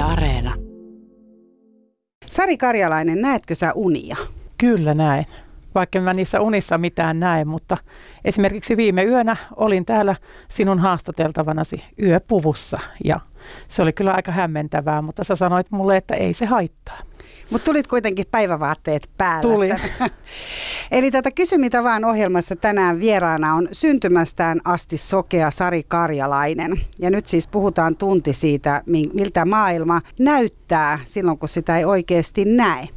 Yle Areena. Sari Karjalainen, näetkö sä unia? Kyllä näen. Vaikka mä niissä unissa mitään näe, mutta esimerkiksi viime yönä olin täällä sinun haastateltavanasi yöpuvussa ja se oli kyllä aika hämmentävää, mutta sä sanoit mulle, että ei se haittaa. Mutta tulit kuitenkin päivävaatteet päällä. Tuli. Eli tätä Kysy mitä vaan ohjelmassa tänään vieraana on syntymästään asti sokea Sari Karjalainen. Ja nyt siis puhutaan tunti siitä, miltä maailma näyttää silloin, kun sitä ei oikeasti näe.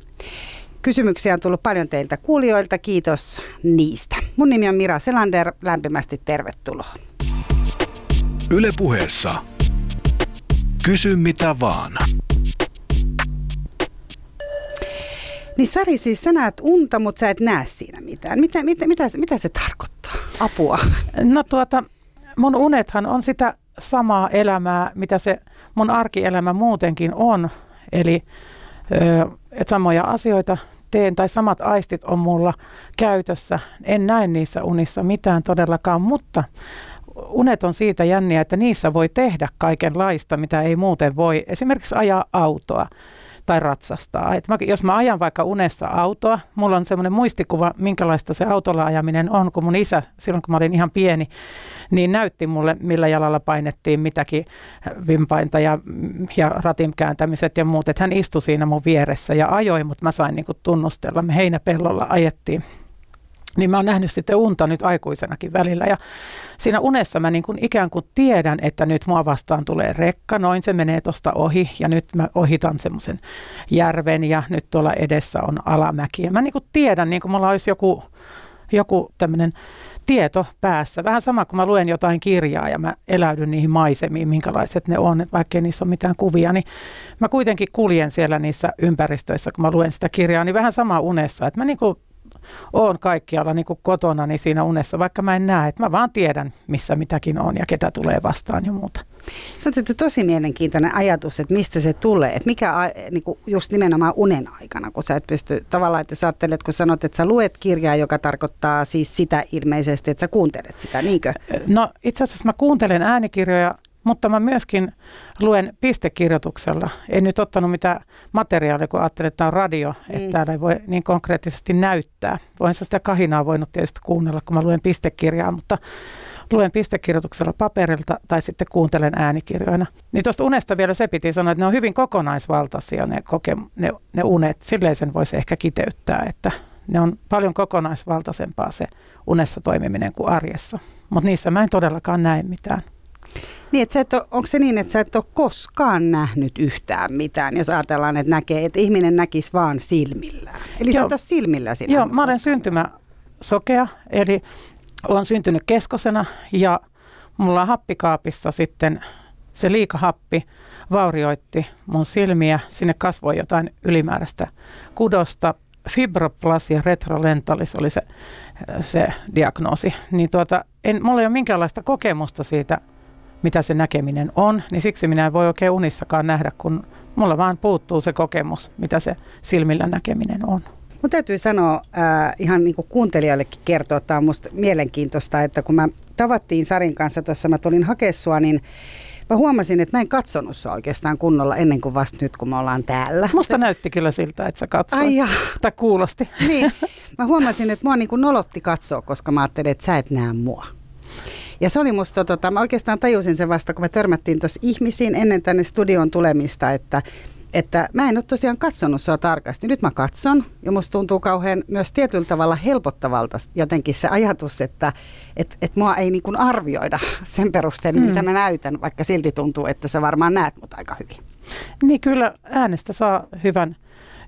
Kysymyksiä on tullut paljon teiltä kuulijoilta, kiitos niistä. Mun nimi on Mira Selander, lämpimästi tervetuloa. Ylepuheessa Kysy mitä vaan. Niin Sari, siis sä näet unta, mutta sä et näe siinä mitään. Mitä, mitä, mitä, mitä se tarkoittaa? Apua. No tuota, mun unethan on sitä samaa elämää, mitä se mun arkielämä muutenkin on. Eli että samoja asioita teen tai samat aistit on mulla käytössä. En näe niissä unissa mitään todellakaan, mutta unet on siitä jänniä, että niissä voi tehdä kaikenlaista, mitä ei muuten voi. Esimerkiksi ajaa autoa tai ratsastaa. Et mä, jos mä ajan vaikka unessa autoa, mulla on semmoinen muistikuva, minkälaista se autolla ajaminen on, kun mun isä, silloin kun mä olin ihan pieni, niin näytti mulle, millä jalalla painettiin mitäkin vimpainta ja, ja ratin kääntämiset ja muut. Että hän istui siinä mun vieressä ja ajoi, mutta mä sain niinku tunnustella. Me heinäpellolla ajettiin niin mä oon nähnyt sitten unta nyt aikuisenakin välillä ja siinä unessa mä niin kuin ikään kuin tiedän, että nyt mua vastaan tulee rekka, noin se menee tuosta ohi ja nyt mä ohitan semmoisen järven ja nyt tuolla edessä on alamäki. Ja mä niin kuin tiedän, niin kuin mulla olisi joku, joku tämmöinen tieto päässä. Vähän sama kuin mä luen jotain kirjaa ja mä eläydyn niihin maisemiin, minkälaiset ne on, vaikka niissä on mitään kuvia, niin mä kuitenkin kuljen siellä niissä ympäristöissä, kun mä luen sitä kirjaa, niin vähän sama unessa, että mä niin kuin oon kaikkialla niin kuin kotona niin siinä unessa, vaikka mä en näe, että mä vaan tiedän, missä mitäkin on ja ketä tulee vastaan ja muuta. Se on tosi mielenkiintoinen ajatus, että mistä se tulee, että mikä niin kuin just nimenomaan unen aikana, kun sä et pysty tavallaan, että sä ajattelet, kun sanot, että sä luet kirjaa, joka tarkoittaa siis sitä ilmeisesti, että sä kuuntelet sitä, niinkö? No itse asiassa mä kuuntelen äänikirjoja mutta mä myöskin luen pistekirjoituksella. En nyt ottanut mitään materiaalia, kun ajattelin, että tämä on radio, mm. että täällä ei voi niin konkreettisesti näyttää. Voin sitä kahinaa voinut tietysti kuunnella, kun mä luen pistekirjaa, mutta luen pistekirjoituksella paperilta tai sitten kuuntelen äänikirjoina. Niin tuosta unesta vielä se piti sanoa, että ne on hyvin kokonaisvaltaisia ne, koke- ne, ne unet. Silleen sen voisi ehkä kiteyttää, että ne on paljon kokonaisvaltaisempaa se unessa toimiminen kuin arjessa. Mutta niissä mä en todellakaan näe mitään. Niin, että sä et ole, onko se niin, että sä et ole koskaan nähnyt yhtään mitään, jos ajatellaan, että näkee, että ihminen näkisi vaan silmillään. Eli Joo. sä et ole silmillä sinä. Joo, mä olen syntymä sokea, eli olen syntynyt keskosena ja mulla on happikaapissa sitten se liikahappi vaurioitti mun silmiä. Sinne kasvoi jotain ylimääräistä kudosta. Fibroplasia retrolentalis oli se, se diagnoosi. Niin tuota, en, mulla ei ole minkäänlaista kokemusta siitä mitä se näkeminen on, niin siksi minä en voi oikein unissakaan nähdä, kun mulla vaan puuttuu se kokemus, mitä se silmillä näkeminen on. Mun täytyy sanoa äh, ihan niin kuin kuuntelijoillekin kertoa, että on musta mielenkiintoista, että kun mä tavattiin Sarin kanssa tuossa, mä tulin hakea sua, niin mä huomasin, että mä en katsonut sua oikeastaan kunnolla ennen kuin vasta nyt, kun me ollaan täällä. Musta näytti kyllä siltä, että sä katsoit. Ai Tai kuulosti. Niin. Mä huomasin, että mua niin kuin nolotti katsoa, koska mä ajattelin, että sä et näe mua. Ja se oli musta, tota, mä oikeastaan tajusin sen vasta, kun me törmättiin tuossa ihmisiin ennen tänne studion tulemista, että että mä en ole tosiaan katsonut sua tarkasti. Nyt mä katson ja musta tuntuu kauhean myös tietyllä tavalla helpottavalta jotenkin se ajatus, että et, et mua ei niin arvioida sen perusteella, mm. mitä mä näytän, vaikka silti tuntuu, että sä varmaan näet mut aika hyvin. Niin kyllä äänestä saa hyvän,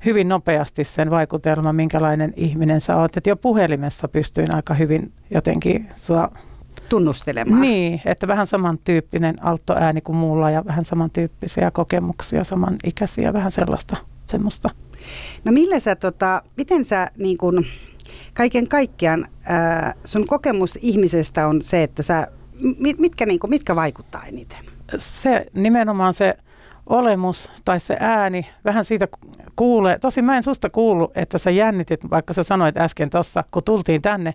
hyvin nopeasti sen vaikutelman, minkälainen ihminen sä oot. Et jo puhelimessa pystyin aika hyvin jotenkin sua tunnustelemaan. Niin, että vähän samantyyppinen alttoääni kuin muulla ja vähän samantyyppisiä kokemuksia, samanikäisiä, vähän sellaista semmoista. No millä sä, tota, miten sä niin kun, kaiken kaikkiaan ää, sun kokemus ihmisestä on se, että sä, mitkä, niin kun, mitkä vaikuttaa eniten? Se nimenomaan se olemus tai se ääni, vähän siitä kuulee. Tosi mä en susta kuullut, että sä jännitit, vaikka sä sanoit äsken tuossa, kun tultiin tänne,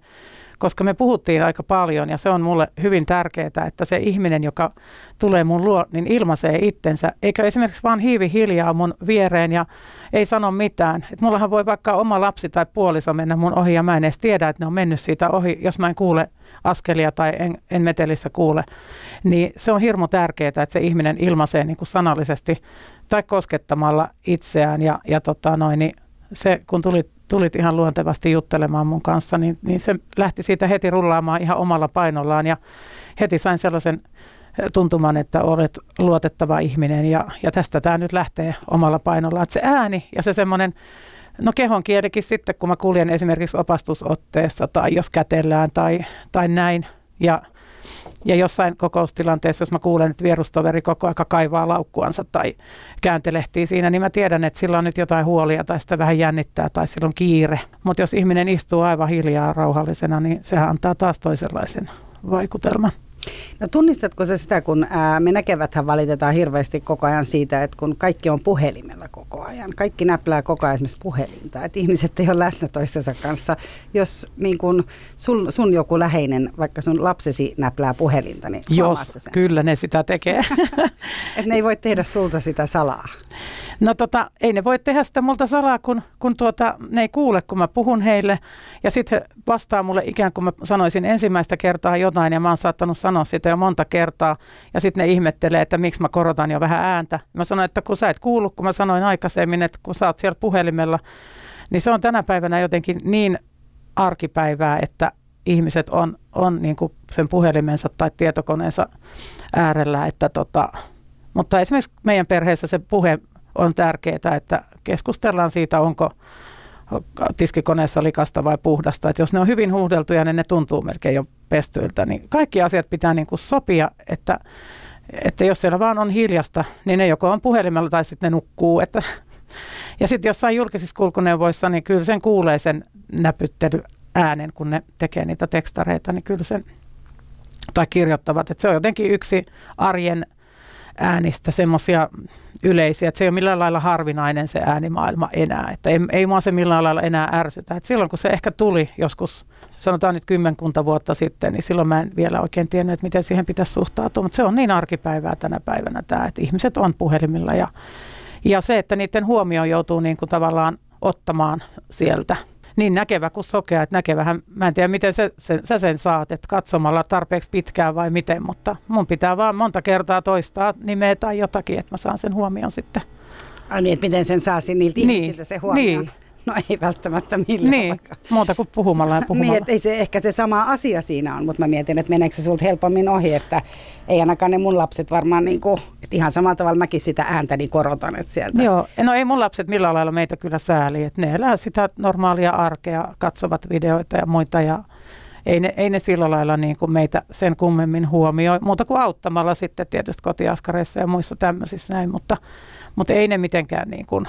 koska me puhuttiin aika paljon ja se on mulle hyvin tärkeää, että se ihminen, joka tulee mun luo, niin ilmaisee itsensä, eikä esimerkiksi vaan hiivi hiljaa mun viereen ja ei sano mitään. Et mullahan voi vaikka oma lapsi tai puoliso mennä mun ohi ja mä en edes tiedä, että ne on mennyt siitä ohi, jos mä en kuule askelia tai en, en metelissä kuule. Niin se on hirmu tärkeää, että se ihminen ilmaisee niin kuin sanallisesti tai koskettamalla itseään ja, ja tota noin, niin se, kun tulit, tulit ihan luontevasti juttelemaan mun kanssa, niin, niin se lähti siitä heti rullaamaan ihan omalla painollaan ja heti sain sellaisen tuntuman, että olet luotettava ihminen ja, ja tästä tämä nyt lähtee omalla painollaan. Että se ääni ja se semmoinen, no kehon kielikin sitten, kun mä kuljen esimerkiksi opastusotteessa tai jos kätellään tai, tai näin ja ja jossain kokoustilanteessa, jos mä kuulen, että vierustoveri koko aika kaivaa laukkuansa tai kääntelehtii siinä, niin mä tiedän, että sillä on nyt jotain huolia tai sitä vähän jännittää tai sillä on kiire. Mutta jos ihminen istuu aivan hiljaa rauhallisena, niin sehän antaa taas toisenlaisen vaikutelman. No tunnistatko se sitä, kun ää, me näkeväthän valitetaan hirveästi koko ajan siitä, että kun kaikki on puhelimella koko ajan, kaikki näplää koko ajan esimerkiksi puhelinta, että ihmiset ei ole läsnä toistensa kanssa. Jos niin kun sun, sun joku läheinen, vaikka sun lapsesi näplää puhelinta, niin Jos, sen? kyllä ne sitä tekee. että ne ei voi tehdä sulta sitä salaa. No tota, ei ne voi tehdä sitä multa salaa, kun, kun tuota, ne ei kuule, kun mä puhun heille. Ja sitten he vastaa mulle ikään kuin mä sanoisin ensimmäistä kertaa jotain ja mä oon saattanut sanoa sitä jo monta kertaa. Ja sitten ne ihmettelee, että miksi mä korotan jo vähän ääntä. Mä sanoin, että kun sä et kuullut, kun mä sanoin aikaisemmin, että kun sä oot siellä puhelimella, niin se on tänä päivänä jotenkin niin arkipäivää, että ihmiset on, on niin kuin sen puhelimensa tai tietokoneensa äärellä, että tota, mutta esimerkiksi meidän perheessä se puhe on tärkeää, että keskustellaan siitä, onko tiskikoneessa likasta vai puhdasta. Että jos ne on hyvin huuhdeltuja, niin ne tuntuu melkein jo pestyiltä. Niin kaikki asiat pitää niin kuin sopia, että, että jos siellä vaan on hiljasta, niin ne joko on puhelimella tai sitten ne nukkuu. Että, ja sitten jossain julkisissa kulkuneuvoissa, niin kyllä sen kuulee sen näpyttely äänen, kun ne tekee niitä tekstareita, niin kyllä sen, tai kirjoittavat. Että se on jotenkin yksi arjen äänistä semmoisia yleisiä, että se ei ole millään lailla harvinainen se äänimaailma enää, että ei, ei mua se millään lailla enää ärsytä. että silloin kun se ehkä tuli joskus, sanotaan nyt kymmenkunta vuotta sitten, niin silloin mä en vielä oikein tiennyt, että miten siihen pitäisi suhtautua, mutta se on niin arkipäivää tänä päivänä tämä, että ihmiset on puhelimilla. Ja, ja se, että niiden huomio joutuu niin kuin tavallaan ottamaan sieltä niin näkevä kuin sokea, että näkevähän, mä en tiedä miten se, se, sä sen saat, että katsomalla tarpeeksi pitkään vai miten, mutta mun pitää vaan monta kertaa toistaa nimeä tai jotakin, että mä saan sen huomion sitten. Ai niin, että miten sen saa niiltä niin, ihmisiltä se huomioon. Niin, No ei välttämättä millään. Niin, vaikka. muuta kuin puhumalla ja puhumalla. niin, ei se ehkä se sama asia siinä on, mutta mä mietin, että meneekö se sulta helpommin ohi, että ei ainakaan ne mun lapset varmaan niin kuin, että ihan samalla tavalla mäkin sitä ääntä niin korotan, että sieltä. Joo, no ei mun lapset millään lailla meitä kyllä sääli, että ne elää sitä normaalia arkea, katsovat videoita ja muita ja ei ne, ei ne sillä lailla niin kuin meitä sen kummemmin huomioi, muuta kuin auttamalla sitten tietysti kotiaskareissa ja muissa tämmöisissä näin, mutta, mutta ei ne mitenkään niin kuin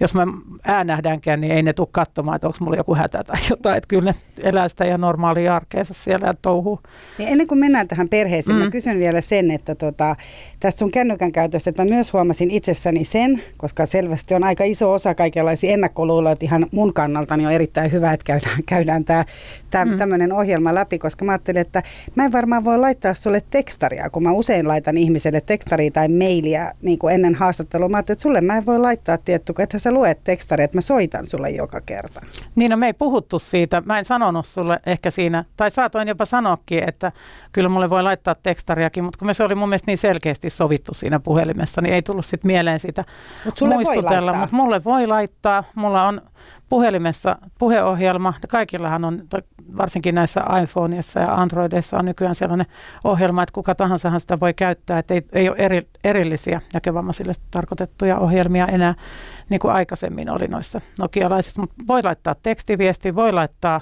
jos mä äänähdänkään, niin ei ne tule katsomaan, että onko mulla joku hätä tai jotain. Että kyllä ne elää sitä ja normaalia arkeensa siellä ja touhuu. Niin ennen kuin mennään tähän perheeseen, mm. mä kysyn vielä sen, että tota, tästä sun kännykän käytöstä, että mä myös huomasin itsessäni sen, koska selvästi on aika iso osa kaikenlaisia ennakkoluuloja, että ihan mun kannalta niin on erittäin hyvä, että käydään, käydään tämä mm. tämmöinen ohjelma läpi, koska mä ajattelin, että mä en varmaan voi laittaa sulle tekstaria, kun mä usein laitan ihmiselle tekstaria tai mailia niin kuin ennen haastattelua. Mä ajattelin, että sulle mä en voi laittaa, tietty, että sä luet tekstari, että mä soitan sulle joka kerta. Niin, no me ei puhuttu siitä. Mä en sanonut sulle ehkä siinä, tai saatoin jopa sanoakin, että kyllä mulle voi laittaa tekstariakin, mutta kun me se oli mun mielestä niin selkeästi sovittu siinä puhelimessa, niin ei tullut sitten mieleen sitä Mut muistutella. Mutta mulle voi laittaa. Mulla on puhelimessa puheohjelma. Kaikillahan on, varsinkin näissä iPhoneissa ja Androidissa on nykyään sellainen ohjelma, että kuka tahansa sitä voi käyttää, että ei, ei ole eri, erillisiä näkövammaisille tarkoitettuja ohjelmia enää, niin kuin aikaisemmin oli noissa nokialaisissa. Mutta voi laittaa tekstiviesti, voi laittaa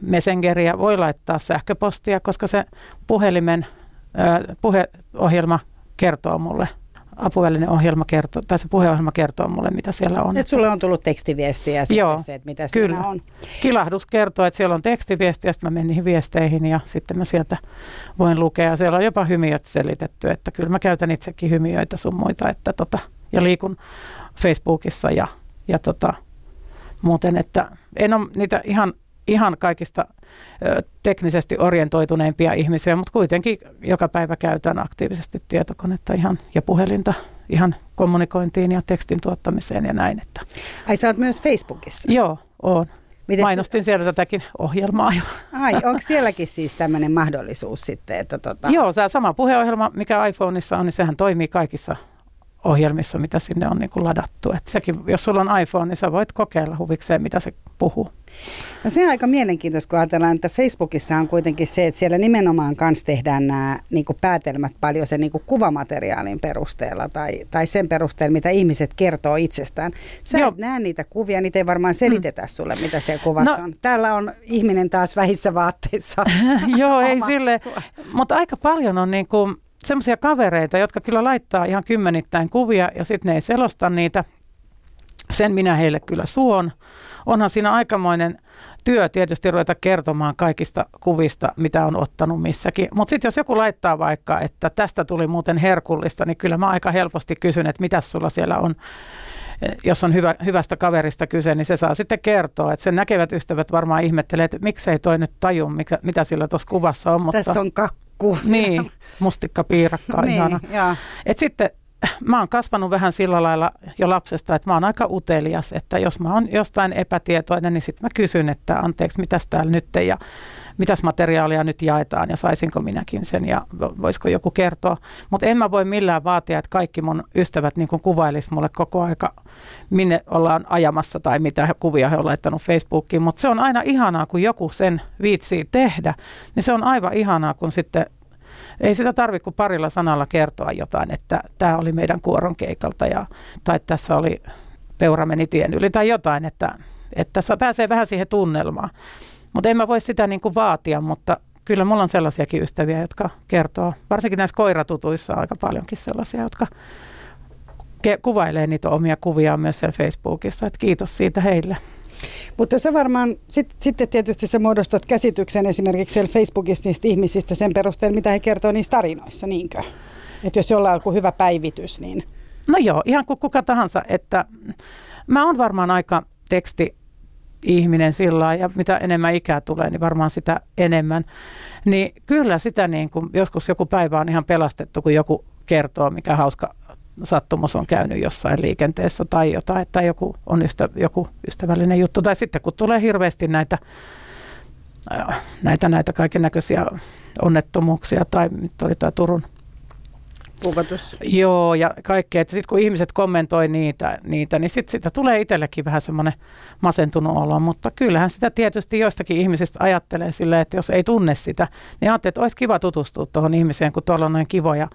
Messengeria, voi laittaa sähköpostia, koska se puhelimen puheohjelma kertoo mulle apuvälinen ohjelma kertoo, tai se puheohjelma kertoo mulle, mitä siellä on. Et sulle on tullut tekstiviestiä Joo, se, että mitä kyllä. siinä on. Kilahdus kertoo, että siellä on tekstiviesti ja sitten mä menin niihin viesteihin ja sitten mä sieltä voin lukea. Siellä on jopa hymiöt selitetty, että kyllä mä käytän itsekin hymiöitä sun muita, että tota, ja liikun Facebookissa ja, ja tota, muuten, että en ole niitä ihan ihan kaikista teknisesti orientoituneimpia ihmisiä, mutta kuitenkin joka päivä käytän aktiivisesti tietokonetta ihan, ja puhelinta ihan kommunikointiin ja tekstin tuottamiseen ja näin. Että. Ai sä oot myös Facebookissa? Joo, oon. Miten Mainostin se... siellä tätäkin ohjelmaa jo. Ai, onko sielläkin siis tämmöinen mahdollisuus sitten? Että tota... Joo, se sama puheohjelma, mikä iPhoneissa on, niin sehän toimii kaikissa ohjelmissa, mitä sinne on niin kuin ladattu. Et sekin, jos sulla on iPhone, niin sä voit kokeilla huvikseen, mitä se puhuu. No se on aika mielenkiintoista, kun ajatellaan, että Facebookissa on kuitenkin se, että siellä nimenomaan kanssa tehdään nämä niin kuin päätelmät paljon sen niin kuin kuvamateriaalin perusteella tai, tai sen perusteella, mitä ihmiset kertoo itsestään. Sä Joo. et näe niitä kuvia, niitä ei varmaan selitetä mm. sulle, mitä se kuvassa no. on. Täällä on ihminen taas vähissä vaatteissa. Joo, ei sille, mutta aika paljon on niin kuin semmoisia kavereita, jotka kyllä laittaa ihan kymmenittäin kuvia ja sitten ne ei selosta niitä. Sen minä heille kyllä suon. Onhan siinä aikamoinen työ tietysti ruveta kertomaan kaikista kuvista, mitä on ottanut missäkin. Mutta sitten jos joku laittaa vaikka, että tästä tuli muuten herkullista, niin kyllä mä aika helposti kysyn, että mitä sulla siellä on jos on hyvä, hyvästä kaverista kyse, niin se saa sitten kertoa. Että sen näkevät ystävät varmaan ihmettelee, että miksei toi nyt taju, mikä, mitä sillä tuossa kuvassa on. Mutta, Tässä on kakku. Niin, mustikkapiirakka niin, ihana. Et sitten mä oon kasvanut vähän sillä lailla jo lapsesta, että mä oon aika utelias, että jos mä oon jostain epätietoinen, niin sitten mä kysyn, että anteeksi, mitäs täällä nyt ja mitäs materiaalia nyt jaetaan ja saisinko minäkin sen ja voisiko joku kertoa. Mutta en mä voi millään vaatia, että kaikki mun ystävät niin kuvailis mulle koko aika, minne ollaan ajamassa tai mitä kuvia he on laittanut Facebookiin. Mutta se on aina ihanaa, kun joku sen viitsii tehdä, niin se on aivan ihanaa, kun sitten ei sitä tarvitse kuin parilla sanalla kertoa jotain, että tämä oli meidän kuoron keikalta ja, tai tässä oli peura meni tien yli tai jotain, että, että pääsee vähän siihen tunnelmaan. Mutta en mä voi sitä niin kuin vaatia, mutta kyllä mulla on sellaisiakin ystäviä, jotka kertoo, varsinkin näissä koiratutuissa aika paljonkin sellaisia, jotka ke- kuvailee niitä omia kuvia myös siellä Facebookissa, että kiitos siitä heille. Mutta sä varmaan, sit, sitten tietysti sä muodostat käsityksen esimerkiksi siellä Facebookissa niistä ihmisistä sen perusteella, mitä he kertoo niissä tarinoissa, niinkö? Että jos jollain on joku hyvä päivitys, niin... No joo, ihan kuin kuka tahansa, että mä oon varmaan aika teksti ihminen sillä ja mitä enemmän ikää tulee, niin varmaan sitä enemmän. Niin kyllä sitä niin kuin, joskus joku päivä on ihan pelastettu, kun joku kertoo, mikä hauska sattumus on käynyt jossain liikenteessä tai jotain, tai joku on ystä, joku ystävällinen juttu. Tai sitten kun tulee hirveästi näitä, äh, näitä, näitä kaiken näköisiä onnettomuuksia, tai nyt oli tämä Turun puukotus. Joo, ja kaikkea. Sitten kun ihmiset kommentoi niitä, niitä niin sitten sitä tulee itsellekin vähän semmoinen masentunut olo. Mutta kyllähän sitä tietysti joistakin ihmisistä ajattelee silleen, että jos ei tunne sitä, niin ajattelee, että olisi kiva tutustua tuohon ihmiseen, kun tuolla on noin kivoja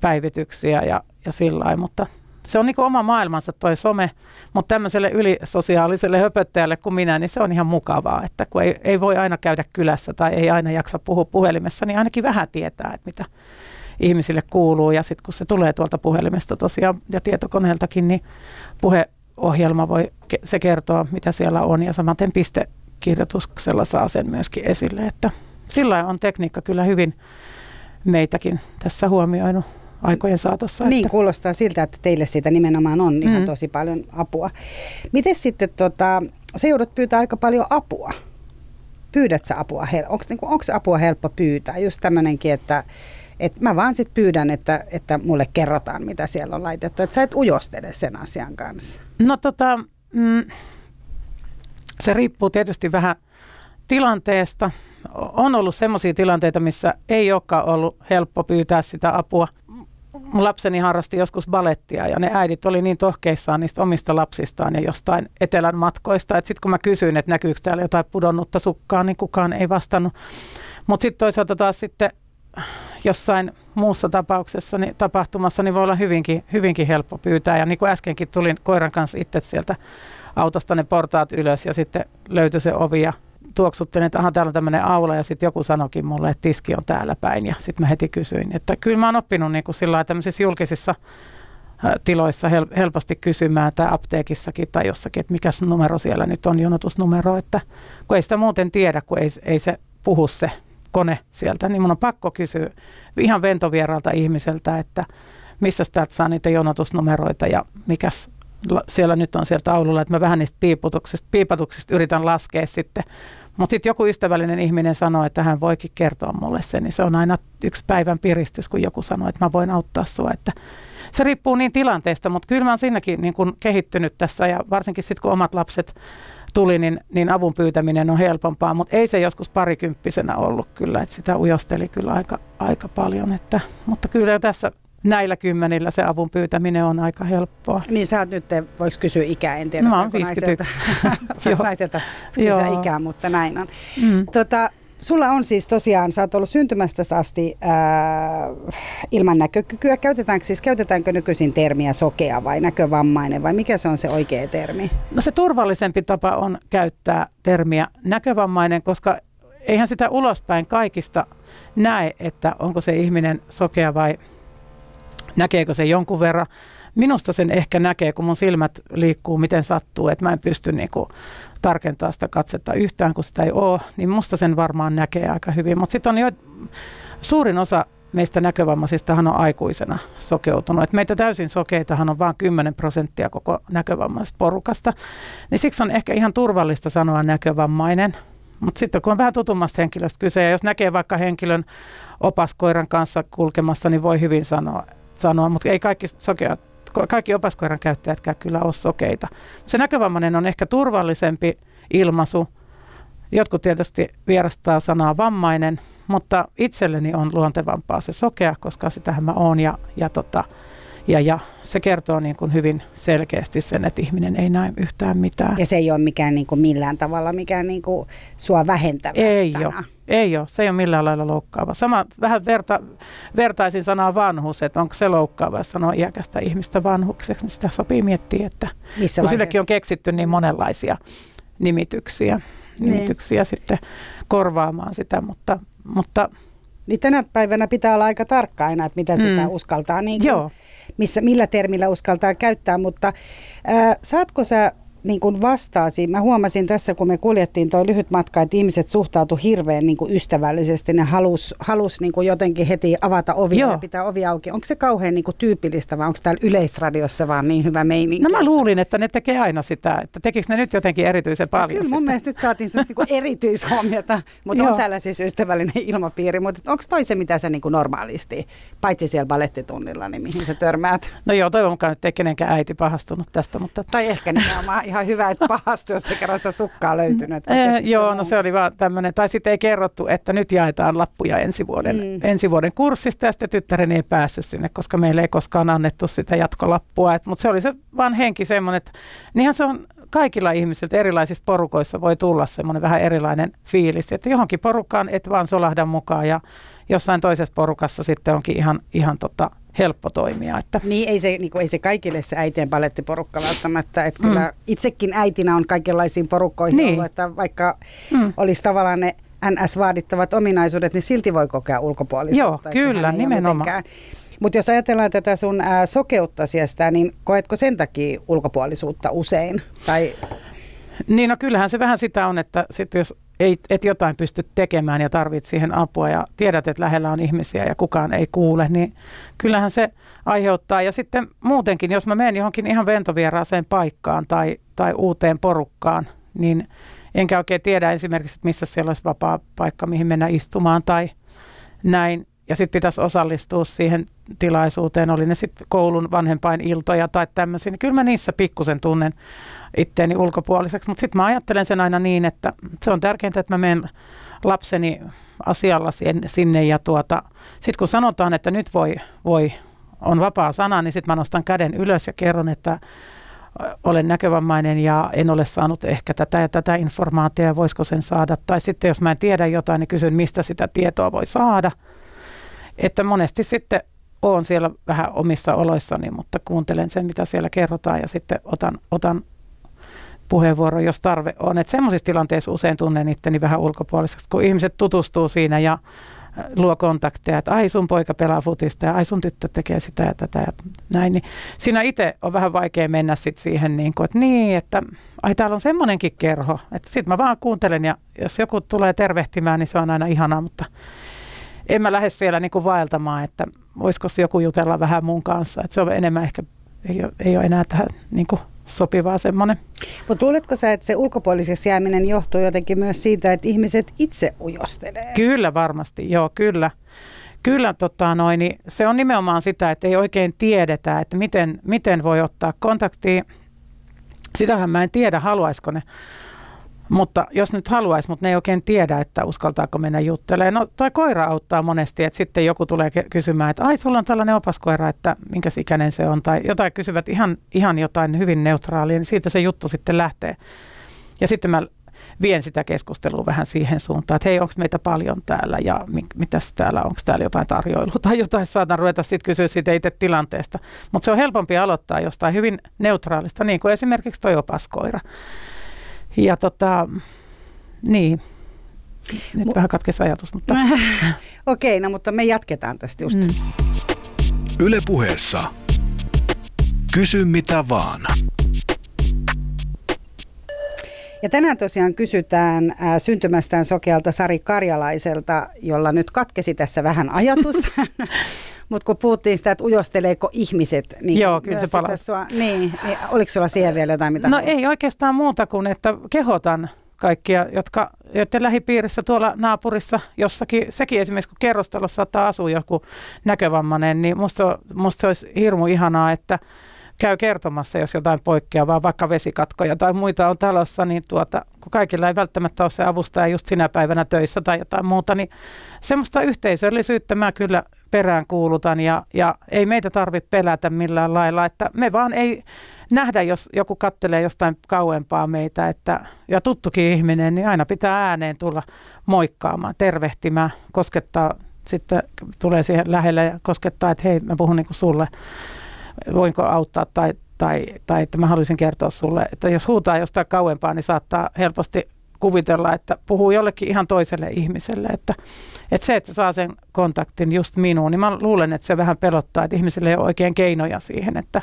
päivityksiä ja, ja sillä. Mutta se on niin oma maailmansa toi some, mutta tämmöiselle ylisosiaaliselle höpöttäjälle kuin minä, niin se on ihan mukavaa, että kun ei, ei voi aina käydä kylässä tai ei aina jaksa puhua puhelimessa, niin ainakin vähän tietää, että mitä, ihmisille kuuluu. Ja sitten kun se tulee tuolta puhelimesta tosiaan ja tietokoneeltakin, niin puheohjelma voi se kertoa, mitä siellä on. Ja samaten pistekirjoituksella saa sen myöskin esille. Että sillä on tekniikka kyllä hyvin meitäkin tässä huomioinut aikojen saatossa. Niin, että... kuulostaa siltä, että teille siitä nimenomaan on ihan mm. tosi paljon apua. Miten sitten, tota, sä joudut pyytää aika paljon apua. Pyydät sä apua? Onko niinku, apua helppo pyytää? Just tämmöinenkin, että et mä vaan sit pyydän, että, että mulle kerrotaan, mitä siellä on laitettu. Että sä et ujostele sen asian kanssa. No tota, mm, se riippuu tietysti vähän tilanteesta. On ollut sellaisia tilanteita, missä ei olekaan ollut helppo pyytää sitä apua. Mun lapseni harrasti joskus balettia ja ne äidit oli niin tohkeissaan niistä omista lapsistaan ja jostain etelän matkoista, että sitten kun mä kysyin, että näkyykö täällä jotain pudonnutta sukkaa, niin kukaan ei vastannut. Mutta sitten toisaalta taas sitten jossain muussa tapauksessa, niin, tapahtumassa, niin voi olla hyvinkin, hyvinkin helppo pyytää. Ja niin kuin äskenkin tulin koiran kanssa itse sieltä autosta ne portaat ylös ja sitten löytyi se ovi ja tuoksuttelin, että aha, täällä on tämmöinen aula ja sitten joku sanokin mulle, että tiski on täällä päin ja sitten mä heti kysyin. Että kyllä mä oon oppinut niin kuin sillä tämmöisissä julkisissa tiloissa hel- helposti kysymään tai apteekissakin tai jossakin, että mikä numero siellä nyt on, jonotusnumero, että kun ei sitä muuten tiedä, kun ei, ei se puhu se kone sieltä, niin mun on pakko kysyä ihan ventovieralta ihmiseltä, että missä täältä saa niitä jonotusnumeroita ja mikäs siellä nyt on siellä taululla, että mä vähän niistä piiputuksista, piipatuksista yritän laskea sitten. Mutta sitten joku ystävällinen ihminen sanoo, että hän voikin kertoa mulle sen, niin se on aina yksi päivän piristys, kun joku sanoo, että mä voin auttaa sua. Että se riippuu niin tilanteesta, mutta kyllä mä oon siinäkin niin kun kehittynyt tässä ja varsinkin sitten kun omat lapset tuli, niin, niin avun pyytäminen on helpompaa, mutta ei se joskus parikymppisenä ollut kyllä, että sitä ujosteli kyllä aika, aika paljon, että, mutta kyllä tässä näillä kymmenillä se avun pyytäminen on aika helppoa. Niin sä oot nyt, voiko kysyä ikää, en tiedä. No, 51. Naiselta, naiselta kysyä ikää, mutta näin on. Mm. Tota, Sulla on siis tosiaan, sä oot ollut syntymästä asti ää, ilman näkökykyä. Käytetäänkö siis, käytetäänkö nykyisin termiä sokea vai näkövammainen vai mikä se on se oikea termi? No se turvallisempi tapa on käyttää termiä näkövammainen, koska eihän sitä ulospäin kaikista näe, että onko se ihminen sokea vai näkeekö se jonkun verran. Minusta sen ehkä näkee, kun mun silmät liikkuu miten sattuu, että mä en pysty niinku tarkentaa sitä katsetta yhtään, kun sitä ei ole, niin musta sen varmaan näkee aika hyvin. Mutta sitten on jo suurin osa meistä näkövammaisistahan on aikuisena sokeutunut. Et meitä täysin sokeitahan on vain 10 prosenttia koko näkövammaisesta porukasta. Niin siksi on ehkä ihan turvallista sanoa näkövammainen. Mutta sitten kun on vähän tutummasta henkilöstä kyse, ja jos näkee vaikka henkilön opaskoiran kanssa kulkemassa, niin voi hyvin sanoa, sanoa mutta ei kaikki sokeat kaikki opaskoiran käyttäjätkään kyllä ole sokeita. Se näkövammainen on ehkä turvallisempi ilmaisu. Jotkut tietysti vierastaa sanaa vammainen, mutta itselleni on luontevampaa se sokea, koska sitähän mä oon ja, ja, tota, ja, ja se kertoo niin kuin hyvin selkeästi sen, että ihminen ei näe yhtään mitään. Ja se ei ole mikään niin kuin millään tavalla mikään niin kuin sua vähentävä ei sana. Ole. Ei ole, se ei ole millään lailla loukkaava. Sama, vähän verta, vertaisin sanaa vanhus, että onko se loukkaava, jos sanoo iäkästä ihmistä vanhukseksi, niin sitä sopii miettiä, että Missä kun sillekin on keksitty niin monenlaisia nimityksiä, niin. nimityksiä niin. sitten korvaamaan sitä, mutta, mutta niin tänä päivänä pitää olla aika tarkka aina, että mitä sitä mm. uskaltaa, niin kuin, missä, millä termillä uskaltaa käyttää, mutta äh, saatko sä niin kuin vastaasi. Mä huomasin tässä, kun me kuljettiin tuo lyhyt matka, että ihmiset suhtautu hirveän niin kuin ystävällisesti. Ne halus, halus niin kuin jotenkin heti avata ovia Joo. ja pitää ovi auki. Onko se kauhean niin kuin tyypillistä vai onko täällä yleisradiossa vaan niin hyvä meininki? No mä luulin, että ne tekee aina sitä. Että tekikö ne nyt jotenkin erityisen no paljon? No, kyllä mun mielestä nyt saatiin niin kuin erityishuomiota, mutta on täällä siis ystävällinen ilmapiiri. Mutta onko toi se, mitä sä niin kuin normaalisti, paitsi siellä balettitunnilla, niin mihin sä törmäät? No joo, toivon mukaan nyt ei kenenkään äiti pahastunut tästä. Mutta... Tai ehkä nimenomaan ihan hyvä, että pahasti, jos ei kerran sitä sukkaa löytynyt. Eh, joo, no se oli vaan tämmöinen, tai sitten ei kerrottu, että nyt jaetaan lappuja ensi vuoden, mm. ensi vuoden kurssista, ja sitten tyttäreni ei päässyt sinne, koska meille ei koskaan annettu sitä jatkolappua. Mutta se oli se vaan henki semmoinen, että niinhän se on kaikilla ihmisillä erilaisissa porukoissa voi tulla semmoinen vähän erilainen fiilis, että johonkin porukkaan et vaan solahda mukaan ja jossain toisessa porukassa sitten onkin ihan, ihan tota, helppo toimia. Että. Niin, ei se, niin kuin, ei se kaikille se äitien palettiporukka välttämättä. Että mm. kyllä itsekin äitinä on kaikenlaisiin porukkoihin niin. ollut, että vaikka mm. olisi tavallaan ne NS-vaadittavat ominaisuudet, niin silti voi kokea ulkopuolisuutta. Joo, kyllä, nimenomaan. Mutta jos ajatellaan tätä sun ää, sokeutta sieltä, niin koetko sen takia ulkopuolisuutta usein? Tai... Niin no kyllähän se vähän sitä on, että sit jos ei, et jotain pysty tekemään ja tarvit siihen apua ja tiedät, että lähellä on ihmisiä ja kukaan ei kuule, niin kyllähän se aiheuttaa. Ja sitten muutenkin, jos mä menen johonkin ihan ventovieraaseen paikkaan tai, tai uuteen porukkaan, niin enkä oikein tiedä esimerkiksi, että missä siellä olisi vapaa paikka, mihin mennä istumaan tai näin. Ja sitten pitäisi osallistua siihen tilaisuuteen, oli ne sitten koulun vanhempain iltoja tai tämmöisiä, niin kyllä mä niissä pikkusen tunnen itteeni ulkopuoliseksi, mutta sitten mä ajattelen sen aina niin, että se on tärkeintä, että mä menen lapseni asialla sinne ja tuota, sitten kun sanotaan, että nyt voi, voi on vapaa sana, niin sitten mä nostan käden ylös ja kerron, että olen näkövammainen ja en ole saanut ehkä tätä ja tätä informaatiota, voisiko sen saada. Tai sitten jos mä en tiedä jotain, niin kysyn, mistä sitä tietoa voi saada. Että monesti sitten olen siellä vähän omissa oloissani, mutta kuuntelen sen, mitä siellä kerrotaan ja sitten otan, otan puheenvuoro, jos tarve on. Että semmoisissa tilanteissa usein tunnen itteni vähän ulkopuoliseksi, kun ihmiset tutustuu siinä ja äh, luo kontakteja, että ai sun poika pelaa futista ja ai sun tyttö tekee sitä ja tätä ja näin. Niin siinä itse on vähän vaikea mennä sit siihen, niin kuin, että niin, että ai täällä on semmoinenkin kerho. Että sit mä vaan kuuntelen ja jos joku tulee tervehtimään, niin se on aina ihanaa, mutta en mä lähde siellä niin kuin vaeltamaan, että voisiko joku jutella vähän mun kanssa. Että se on enemmän ehkä, ei ole, ei ole enää tähän niin kuin sopivaa semmoinen. Mutta luuletko sä, että se ulkopuoliseksi jääminen johtuu jotenkin myös siitä, että ihmiset itse ujostelee? Kyllä varmasti, joo kyllä. Kyllä tota noin, niin se on nimenomaan sitä, että ei oikein tiedetä, että miten, miten voi ottaa kontaktia. Sitähän mä en tiedä, haluaisiko ne mutta jos nyt haluaisi, mutta ne ei oikein tiedä, että uskaltaako mennä juttelemaan. No toi koira auttaa monesti, että sitten joku tulee kysymään, että ai sulla on tällainen opaskoira, että minkä ikäinen se on. Tai jotain kysyvät ihan, ihan jotain hyvin neutraalia, niin siitä se juttu sitten lähtee. Ja sitten mä vien sitä keskustelua vähän siihen suuntaan, että hei, onko meitä paljon täällä ja mi- mitäs täällä, onko täällä jotain tarjoilua tai jotain, saatan ruveta sitten kysyä siitä itse tilanteesta. Mutta se on helpompi aloittaa jostain hyvin neutraalista, niin kuin esimerkiksi toi opaskoira. Ja tota, niin. Nyt M- vähän katkesi ajatus, mutta... Okei, okay, no mutta me jatketaan tästä just. Mm. Ylepuheessa Kysy mitä vaan. Ja tänään tosiaan kysytään ää, syntymästään sokealta Sari Karjalaiselta, jolla nyt katkesi tässä vähän ajatus. Mutta kun puhuttiin sitä, että ujosteleeko ihmiset, niin, Joo, kyllä se palaa. Sua, niin, niin, oliko sulla siihen vielä jotain, mitä No haluat? ei oikeastaan muuta kuin, että kehotan kaikkia, jotka, joiden lähipiirissä tuolla naapurissa jossakin, sekin esimerkiksi kun kerrostalossa saattaa asua joku näkövammainen, niin musta, musta se olisi hirmu ihanaa, että käy kertomassa, jos jotain poikkeavaa, vaikka vesikatkoja tai muita on talossa, niin tuota, kun kaikilla ei välttämättä ole se avustaja just sinä päivänä töissä tai jotain muuta, niin semmoista yhteisöllisyyttä mä kyllä perään kuulutan ja, ja ei meitä tarvitse pelätä millään lailla, että me vaan ei nähdä, jos joku kattelee jostain kauempaa meitä, että, ja tuttukin ihminen, niin aina pitää ääneen tulla moikkaamaan, tervehtimään, koskettaa, sitten tulee siihen lähelle ja koskettaa, että hei, mä puhun niin kuin sulle voinko auttaa tai, tai, tai että mä haluaisin kertoa sulle, että jos huutaa jostain kauempaa, niin saattaa helposti kuvitella, että puhuu jollekin ihan toiselle ihmiselle. Että, että se, että saa sen kontaktin just minuun, niin mä luulen, että se vähän pelottaa, että ihmisille ei ole oikein keinoja siihen. Että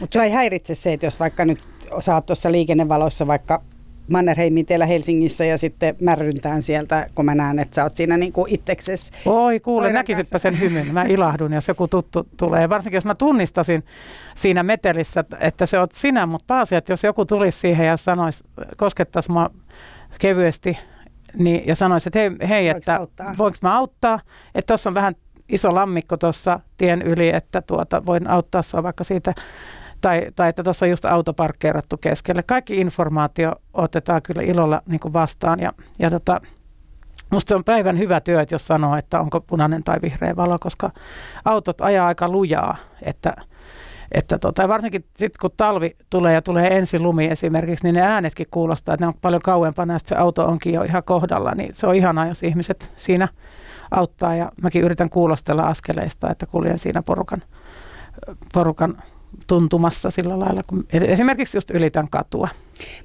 Mutta se ei häiritse se, että jos vaikka nyt saat tuossa liikennevalossa vaikka Mannerheimin teillä Helsingissä ja sitten märryntään sieltä, kun mä näen, että sä oot siinä niin kuin itsekses. Oi kuule, näkisitpä sen hymyn. Mä ilahdun, jos joku tuttu tulee. Varsinkin jos mä tunnistasin siinä metelissä, että se oot sinä, mutta pääasi, että jos joku tulisi siihen ja sanoisi, koskettaisi mua kevyesti niin, ja sanoisi, että hei, hei että voinko mä auttaa, että tuossa on vähän iso lammikko tuossa tien yli, että tuota, voin auttaa sua vaikka siitä tai, tai että tuossa on just auto parkkeerattu keskelle. Kaikki informaatio otetaan kyllä ilolla niin kuin vastaan. Ja, ja tota, Musta se on päivän hyvä työ, että jos sanoo, että onko punainen tai vihreä valo, koska autot ajaa aika lujaa, että, että tota, varsinkin sitten kun talvi tulee ja tulee ensi lumi esimerkiksi, niin ne äänetkin kuulostaa, että ne on paljon kauempana ja se auto onkin jo ihan kohdalla, niin se on ihanaa, jos ihmiset siinä auttaa. Ja mäkin yritän kuulostella askeleista, että kuljen siinä porukan, porukan tuntumassa sillä lailla, kun esimerkiksi just ylitän katua.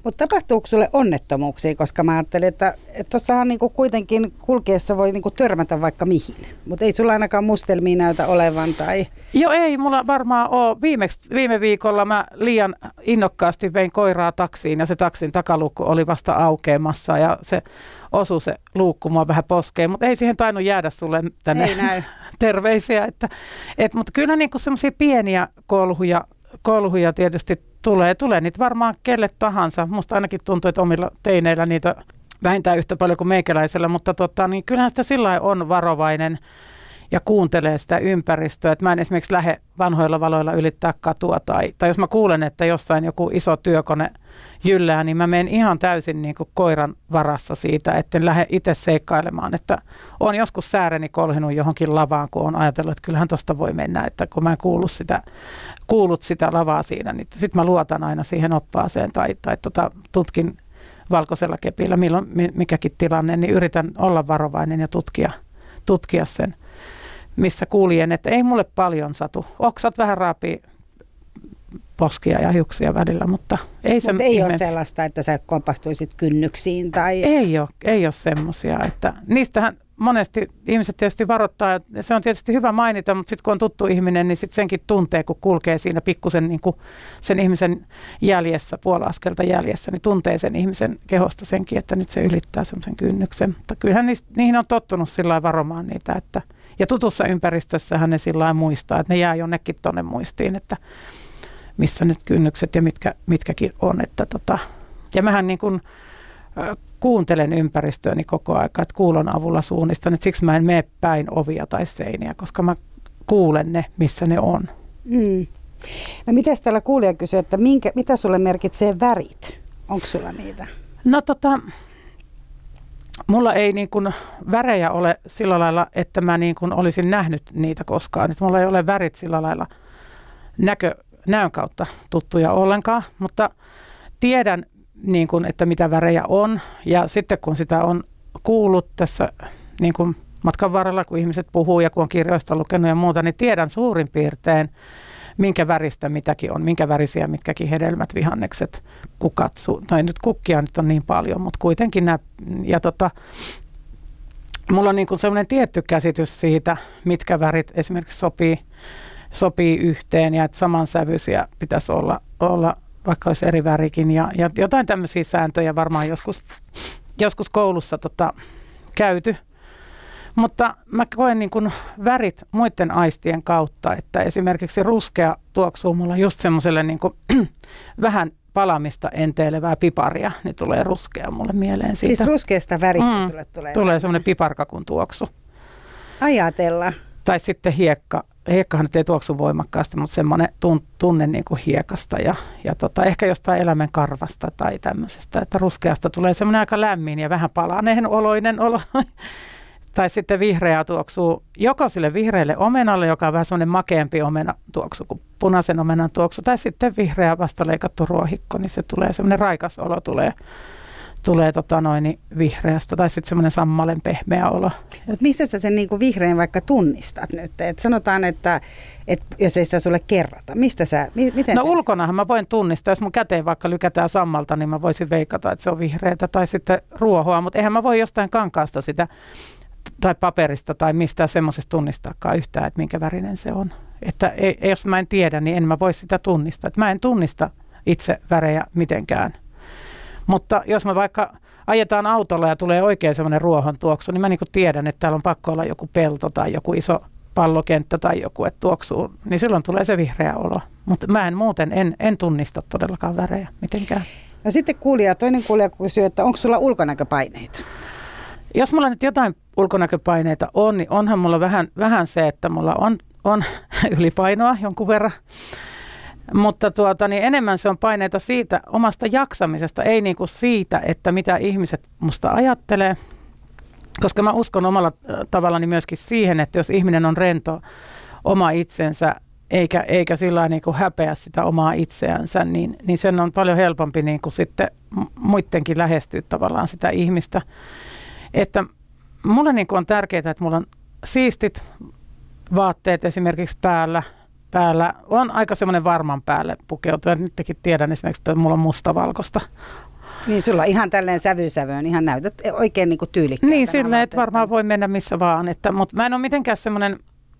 Mutta tapahtuuko sulle onnettomuuksia, koska mä ajattelin, että tuossahan niinku kuitenkin kulkeessa voi niinku törmätä vaikka mihin, mutta ei sulla ainakaan mustelmia näytä olevan tai... Joo ei, mulla varmaan ole. Viimeksi, viime viikolla mä liian innokkaasti vein koiraa taksiin ja se taksin takaluukku oli vasta aukeamassa ja se osui se luukku mua vähän poskeen, mutta ei siihen tainnut jäädä sulle tänne ei näy. terveisiä. Että, et, mutta kyllä niin semmoisia pieniä kolhuja, kolhuja tietysti tulee. Tulee niitä varmaan kelle tahansa. Musta ainakin tuntuu, että omilla teineillä niitä vähintään yhtä paljon kuin meikäläisellä, mutta tota, niin kyllähän sitä sillä on varovainen ja kuuntelee sitä ympäristöä. Että mä en esimerkiksi lähde vanhoilla valoilla ylittää katua tai, tai jos mä kuulen, että jossain joku iso työkone jyllää, niin mä menen ihan täysin niin kuin koiran varassa siitä, että en lähde itse seikkailemaan. Että on joskus sääreni kolhinut johonkin lavaan, kun on ajatellut, että kyllähän tuosta voi mennä, että kun mä en kuullut sitä, kuullut sitä lavaa siinä, niin sitten mä luotan aina siihen oppaaseen tai, tai tota, tutkin valkoisella kepillä, milloin mikäkin tilanne, niin yritän olla varovainen ja tutkia, tutkia sen missä kuljen, että ei mulle paljon satu. Oksat vähän raapii poskia ja hiuksia välillä, mutta ei se... Ei ihme... ole sellaista, että sä kompastuisit kynnyksiin tai... Ei ole, ei ole semmoisia, että niistähän monesti ihmiset tietysti varoittaa, että se on tietysti hyvä mainita, mutta sitten kun on tuttu ihminen, niin sitten senkin tuntee, kun kulkee siinä pikkusen niin kuin sen ihmisen jäljessä, puolaskelta jäljessä, niin tuntee sen ihmisen kehosta senkin, että nyt se ylittää semmoisen kynnyksen. Mutta kyllähän niistä, niihin on tottunut sillä varomaan niitä, että ja tutussa ympäristössähän ne sillä muistaa, että ne jää jonnekin tuonne muistiin, että missä nyt kynnykset ja mitkä, mitkäkin on. Että tota, ja mähän niin kuin, kuuntelen ympäristöäni koko ajan, että kuulon avulla suunnistan, että siksi mä en mene päin ovia tai seiniä, koska mä kuulen ne, missä ne on. Mm. No miten täällä kuulija kysyy, että minkä, mitä sulle merkitsee värit? Onko sulla niitä? No tota, mulla ei niin kuin värejä ole sillä lailla, että mä niin kuin olisin nähnyt niitä koskaan. Että mulla ei ole värit sillä lailla näkö, näön kautta tuttuja ollenkaan, mutta tiedän niin kuin, että mitä värejä on. Ja sitten kun sitä on kuullut tässä niin kuin matkan varrella, kun ihmiset puhuu ja kun on kirjoista lukenut ja muuta, niin tiedän suurin piirtein, minkä väristä mitäkin on, minkä värisiä mitkäkin hedelmät, vihannekset, kukat, su- no nyt kukkia nyt on niin paljon, mutta kuitenkin nämä, ja tota, mulla on niin kuin sellainen tietty käsitys siitä, mitkä värit esimerkiksi sopii, sopii yhteen ja että samansävyisiä pitäisi olla, olla vaikka olisi eri värikin ja, ja jotain tämmöisiä sääntöjä varmaan joskus, joskus koulussa tota, käyty. Mutta mä koen niin kuin värit muiden aistien kautta, että esimerkiksi ruskea tuoksuu mulla just semmoiselle niin kuin, vähän palamista enteilevää piparia, niin tulee ruskea mulle mieleen siitä. Siis ruskeasta väristä mm, sulle tulee? Tulee semmoinen piparkakun tuoksu. Ajatella. Tai sitten hiekka, hiekkahan nyt ei tuoksu voimakkaasti, mutta semmoinen tunne niin kuin hiekasta ja, ja tota, ehkä jostain elämän karvasta tai tämmöisestä, että ruskeasta tulee semmoinen aika lämmin ja vähän palaneen oloinen olo. tai sitten vihreä tuoksuu joko sille vihreälle omenalle, joka on vähän semmoinen makeampi omena tuoksu kuin punaisen omenan tuoksu, tai sitten vihreä vastaleikattu ruohikko, niin se tulee semmoinen raikas olo tulee tulee tota noin, vihreästä tai sitten semmoinen sammalen pehmeä olo. Mut mistä sä sen niinku vihreän vaikka tunnistat nyt? Et sanotaan, että et jos ei sitä sulle kerrota, mistä sä, mi, miten No sä... ulkonahan mä voin tunnistaa, jos mun käteen vaikka lykätään sammalta, niin mä voisin veikata, että se on vihreätä tai sitten ruohoa, mutta eihän mä voi jostain kankaasta sitä tai paperista tai mistään semmoisesta tunnistaakaan yhtään, että minkä värinen se on. Että ei, jos mä en tiedä, niin en mä voi sitä tunnistaa. Että mä en tunnista itse värejä mitenkään. Mutta jos mä vaikka ajetaan autolla ja tulee oikein semmoinen ruohon tuoksu, niin mä niin tiedän, että täällä on pakko olla joku pelto tai joku iso pallokenttä tai joku, että tuoksuu, niin silloin tulee se vihreä olo. Mutta mä en muuten, en, en tunnista todellakaan värejä mitenkään. No sitten kuulija, toinen kuulija kysyy, että onko sulla ulkonäköpaineita? Jos mulla nyt jotain ulkonäköpaineita on, niin onhan mulla vähän, vähän se, että mulla on, on ylipainoa jonkun verran. Mutta tuota, niin enemmän se on paineita siitä omasta jaksamisesta, ei niin kuin siitä, että mitä ihmiset musta ajattelee. Koska mä uskon omalla tavallani myöskin siihen, että jos ihminen on rento oma itsensä, eikä, eikä sillä niin kuin häpeä sitä omaa itseänsä, niin, niin sen on paljon helpompi niin kuin sitten muidenkin lähestyä tavallaan sitä ihmistä. Että mulle niin on tärkeää, että mulla on siistit vaatteet esimerkiksi päällä. Päällä on aika semmoinen varman päälle pukeutua. Nytkin tiedän esimerkiksi, että mulla on mustavalkoista. Niin sulla on ihan tälleen sävysävöön, ihan näytät oikein niin tyylikkäältä. Niin, silleen, että varmaan voi mennä missä vaan. Että, mutta mä en ole mitenkään semmoinen,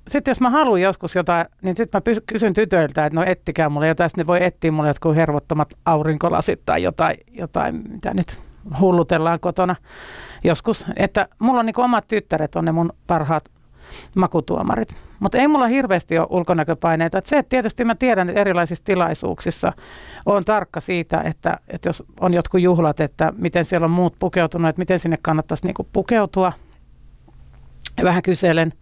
sitten jos mä haluan joskus jotain, niin sitten mä kysyn tytöiltä, että no ettikää mulle jotain, sitten ne voi etsiä mulle jotkut hervottomat aurinkolasit tai jotain, jotain mitä nyt hullutellaan kotona joskus. Että mulla on niin omat tyttäret, on ne mun parhaat makutuomarit. Mutta ei mulla hirveästi ole ulkonäköpaineita. Et se, että tietysti mä tiedän, että erilaisissa tilaisuuksissa on tarkka siitä, että, että jos on jotkut juhlat, että miten siellä on muut pukeutunut, että miten sinne kannattaisi niinku pukeutua. Vähän kyselen,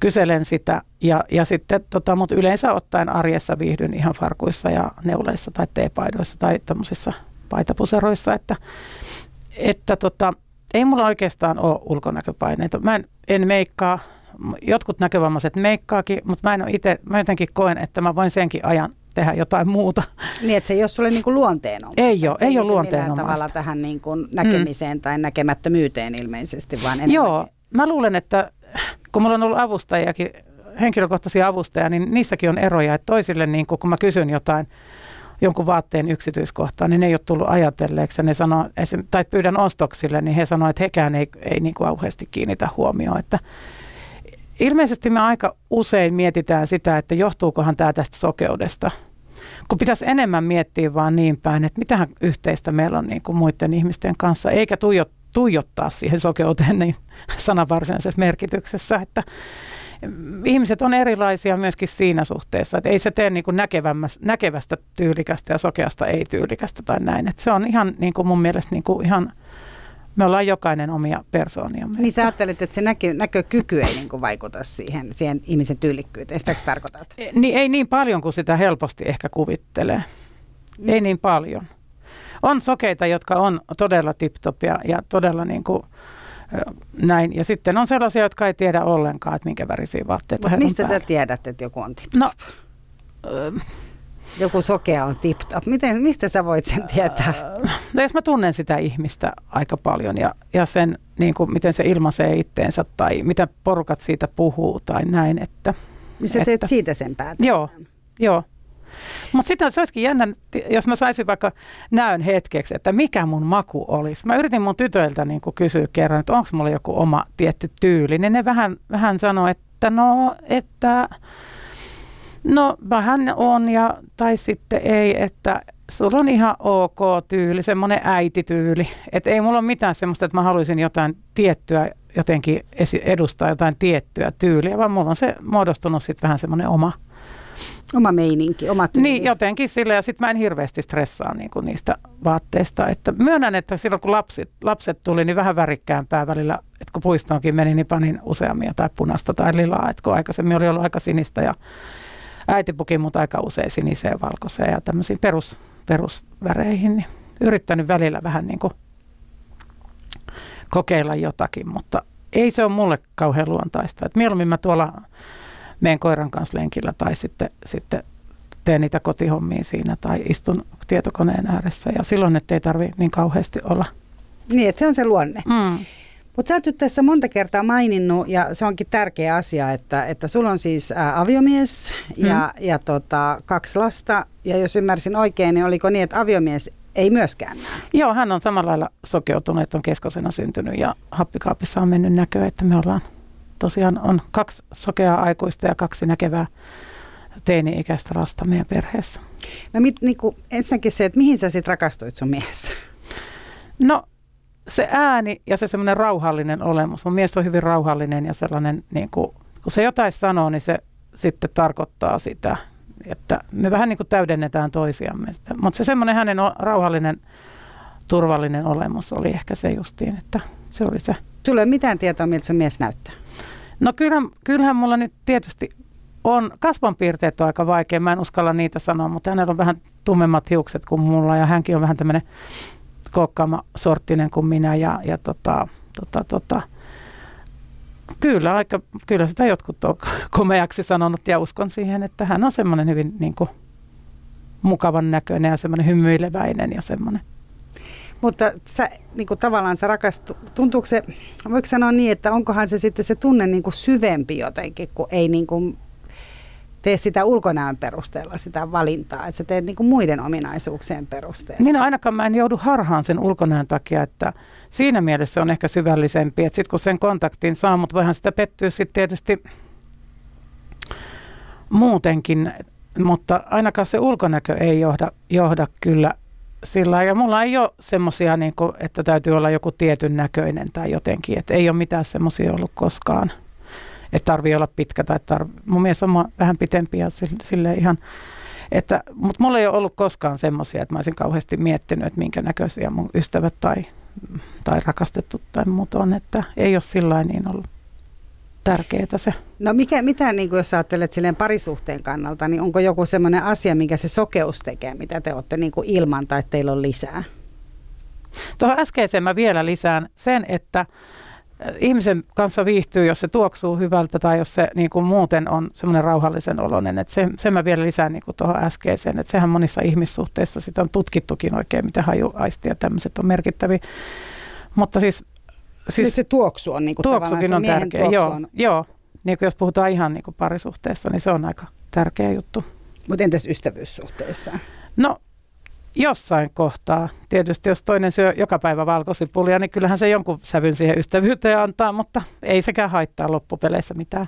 kyselen sitä ja, ja sitten, tota, mutta yleensä ottaen arjessa viihdyn ihan farkuissa ja neuleissa tai teepaidoissa tai tämmöisissä paitapuseroissa, että, että tota, ei mulla oikeastaan ole ulkonäköpaineita. Mä en, en meikkaa, jotkut näkövammaiset meikkaakin, mutta mä en ole itse, mä jotenkin koen, että mä voin senkin ajan tehdä jotain muuta. Niin, että se ei ole sulle niin kuin luonteenomaista. Ei ole, ei ole luonteenomaista. tavalla tähän niin kuin näkemiseen mm. tai näkemättömyyteen ilmeisesti, vaan enemmänkin. Joo, mä luulen, että kun mulla on ollut avustajakin, henkilökohtaisia avustajia, niin niissäkin on eroja, että toisille niin kun mä kysyn jotain, jonkun vaatteen yksityiskohtaan, niin ne ei ole tullut ajatelleeksi. Ja ne sanoo, tai pyydän ostoksille, niin he sanoivat, että hekään ei, ei niin kuin auheasti kiinnitä huomioon. Että ilmeisesti me aika usein mietitään sitä, että johtuukohan tämä tästä sokeudesta. Kun pitäisi enemmän miettiä vaan niin päin, että mitähän yhteistä meillä on niin kuin muiden ihmisten kanssa, eikä tuijottaa tuijottaa siihen sokeuteen niin sananvarsinaisessa merkityksessä, että ihmiset on erilaisia myöskin siinä suhteessa, että ei se tee niin kuin näkevästä tyylikästä ja sokeasta ei-tyylikästä tai näin. Että se on ihan niin kuin mun mielestä niin kuin ihan, me ollaan jokainen omia persoonia. Niin sä ajattelet, että se näkö, näkökyky ei niin vaikuta siihen, siihen ihmisen tyylikkyyteen, sitä tarkoitat? E, niin, ei niin paljon kuin sitä helposti ehkä kuvittelee. Mm. Ei niin paljon. On sokeita, jotka on todella tip-top ja, ja todella niin kuin, näin. Ja sitten on sellaisia, jotka ei tiedä ollenkaan, että minkä värisiä vaatteita Mut mistä sä tiedät, että joku on tip-top? No, joku sokea on tip-top. Miten, mistä sä voit sen tietää? No jos mä tunnen sitä ihmistä aika paljon ja, ja sen, niin kuin, miten se ilmaisee itteensä tai mitä porukat siitä puhuu tai näin. Että, niin sä teet että, siitä sen päätön. Joo, joo. Mutta sitten se olisikin jännä, jos mä saisin vaikka näön hetkeksi, että mikä mun maku olisi. Mä yritin mun tytöiltä niin kysyä kerran, että onko mulla joku oma tietty tyyli. Niin ne vähän, vähän sanoi, että no, että no vähän on ja tai sitten ei, että sulla on ihan ok tyyli, semmoinen äitityyli. Että ei mulla ole mitään semmoista, että mä haluaisin jotain tiettyä jotenkin edustaa jotain tiettyä tyyliä, vaan mulla on se muodostunut sitten vähän semmoinen oma Oma meininki, oma tyyli. Niin, jotenkin sille ja sitten mä en hirveästi stressaa niinku niistä vaatteista. Että myönnän, että silloin kun lapset, lapset tuli, niin vähän värikkäämpää välillä, että kun puistoonkin meni, niin panin useammia tai punasta tai lilaa. Että kun aikaisemmin oli ollut aika sinistä ja äiti puki mut aika usein siniseen, valkoiseen ja tämmöisiin perus, perusväreihin, niin yrittänyt välillä vähän niin kuin kokeilla jotakin, mutta ei se ole mulle kauhean luontaista. Et mieluummin mä tuolla menen koiran kanssa lenkillä tai sitten, sitten teen niitä kotihommia siinä tai istun tietokoneen ääressä ja silloin, ettei tarvi niin kauheasti olla. Niin, että se on se luonne. Mm. Mutta sä oot tässä monta kertaa maininnut, ja se onkin tärkeä asia, että, että sulla on siis ä, aviomies ja, mm. ja tota, kaksi lasta. Ja jos ymmärsin oikein, niin oliko niin, että aviomies ei myöskään näe? Joo, hän on samalla lailla sokeutunut, että on keskosena syntynyt ja happikaapissa on mennyt näkö, että me ollaan tosiaan on kaksi sokeaa aikuista ja kaksi näkevää teini-ikäistä lasta meidän perheessä. No mit, niin kuin, ensinnäkin se, että mihin sä sitten rakastuit sun miehessä? No se ääni ja se semmoinen rauhallinen olemus. Mun mies on hyvin rauhallinen ja sellainen, niin kuin, kun se jotain sanoo, niin se sitten tarkoittaa sitä, että me vähän niin kuin täydennetään toisiamme. Mutta se semmoinen hänen rauhallinen, turvallinen olemus oli ehkä se justiin, että se oli se. Sulla ei ole mitään tietoa, miltä sun mies näyttää? No kyllähän, kyllähän mulla nyt tietysti on, kasvonpiirteet on aika vaikea, mä en uskalla niitä sanoa, mutta hänellä on vähän tummemmat hiukset kuin mulla ja hänkin on vähän tämmöinen kookkaama sorttinen kuin minä ja, ja tota, tota, tota, kyllä, aika, kyllä sitä jotkut on komeaksi sanonut ja uskon siihen, että hän on semmoinen hyvin niin kuin, mukavan näköinen ja semmoinen hymyileväinen ja semmoinen mutta sä niin kuin tavallaan sä rakastu, tuntuuko se, voiko sanoa niin, että onkohan se sitten se tunne niin kuin syvempi jotenkin, kun ei niin kuin tee sitä ulkonäön perusteella sitä valintaa, että sä teet niin kuin muiden ominaisuuksien perusteella. Niin ainakaan mä en joudu harhaan sen ulkonäön takia, että siinä mielessä on ehkä syvällisempi, että sitten kun sen kontaktin saa, mutta voihan sitä pettyä sitten tietysti muutenkin, mutta ainakaan se ulkonäkö ei johda, johda kyllä sillä ja mulla ei ole semmoisia, niin että täytyy olla joku tietyn näköinen tai jotenkin, että ei ole mitään semmoisia ollut koskaan, että tarvii olla pitkä tai tarvii. Mun mielestä on vähän pitempi ja sille ihan, että, mutta mulla ei ole ollut koskaan semmoisia, että mä olisin kauheasti miettinyt, että minkä näköisiä mun ystävät tai, tai rakastettu tai muut on, että ei ole sillä niin ollut tärkeää se. No mikä, mitä, niin kuin jos ajattelet silleen parisuhteen kannalta, niin onko joku semmoinen asia, mikä se sokeus tekee, mitä te olette niin kuin ilman tai teillä on lisää? Tuohon äskeiseen mä vielä lisään sen, että äh, ihmisen kanssa viihtyy, jos se tuoksuu hyvältä tai jos se niin kuin muuten on semmoinen rauhallisen oloinen. Että se, sen mä vielä lisään niin kuin tuohon äskeiseen. Että sehän monissa ihmissuhteissa sitä on tutkittukin oikein, mitä hajuaisti ja tämmöiset on merkittäviä. Mutta siis Siis Nyt se tuoksu on niin kuin Tuoksukin on tärkeä, joo. On... joo. Niin kuin jos puhutaan ihan niin kuin parisuhteessa, niin se on aika tärkeä juttu. Mutta entäs ystävyyssuhteessa? No jossain kohtaa. Tietysti jos toinen syö joka päivä valkosipulia, niin kyllähän se jonkun sävyn siihen ystävyyteen antaa, mutta ei sekään haittaa loppupeleissä mitään.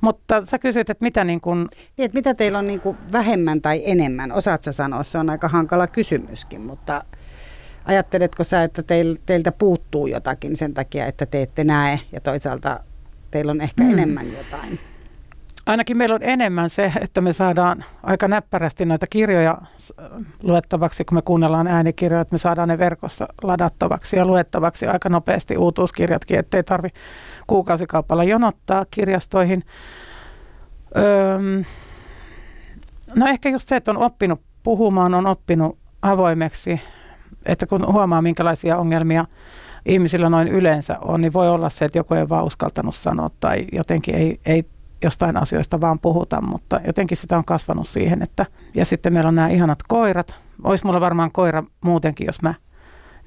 Mutta sä kysyt, että mitä niin kuin... Niin, että mitä teillä on niin kuin vähemmän tai enemmän? Osaat sä sanoa? Se on aika hankala kysymyskin, mutta Ajatteletko sä, että teil, teiltä puuttuu jotakin sen takia, että te ette näe ja toisaalta teillä on ehkä mm. enemmän jotain? Ainakin meillä on enemmän se, että me saadaan aika näppärästi noita kirjoja luettavaksi, kun me kuunnellaan äänikirjoja, että me saadaan ne verkossa ladattavaksi ja luettavaksi aika nopeasti uutuuskirjatkin, ettei tarvi kuukausikaupalla jonottaa kirjastoihin. Öö, no ehkä just se, että on oppinut puhumaan, on oppinut avoimeksi, että kun huomaa minkälaisia ongelmia ihmisillä noin yleensä on, niin voi olla se, että joku ei vaan uskaltanut sanoa tai jotenkin ei, ei jostain asioista vaan puhuta, mutta jotenkin sitä on kasvanut siihen, että ja sitten meillä on nämä ihanat koirat. Olisi mulla varmaan koira muutenkin, jos mä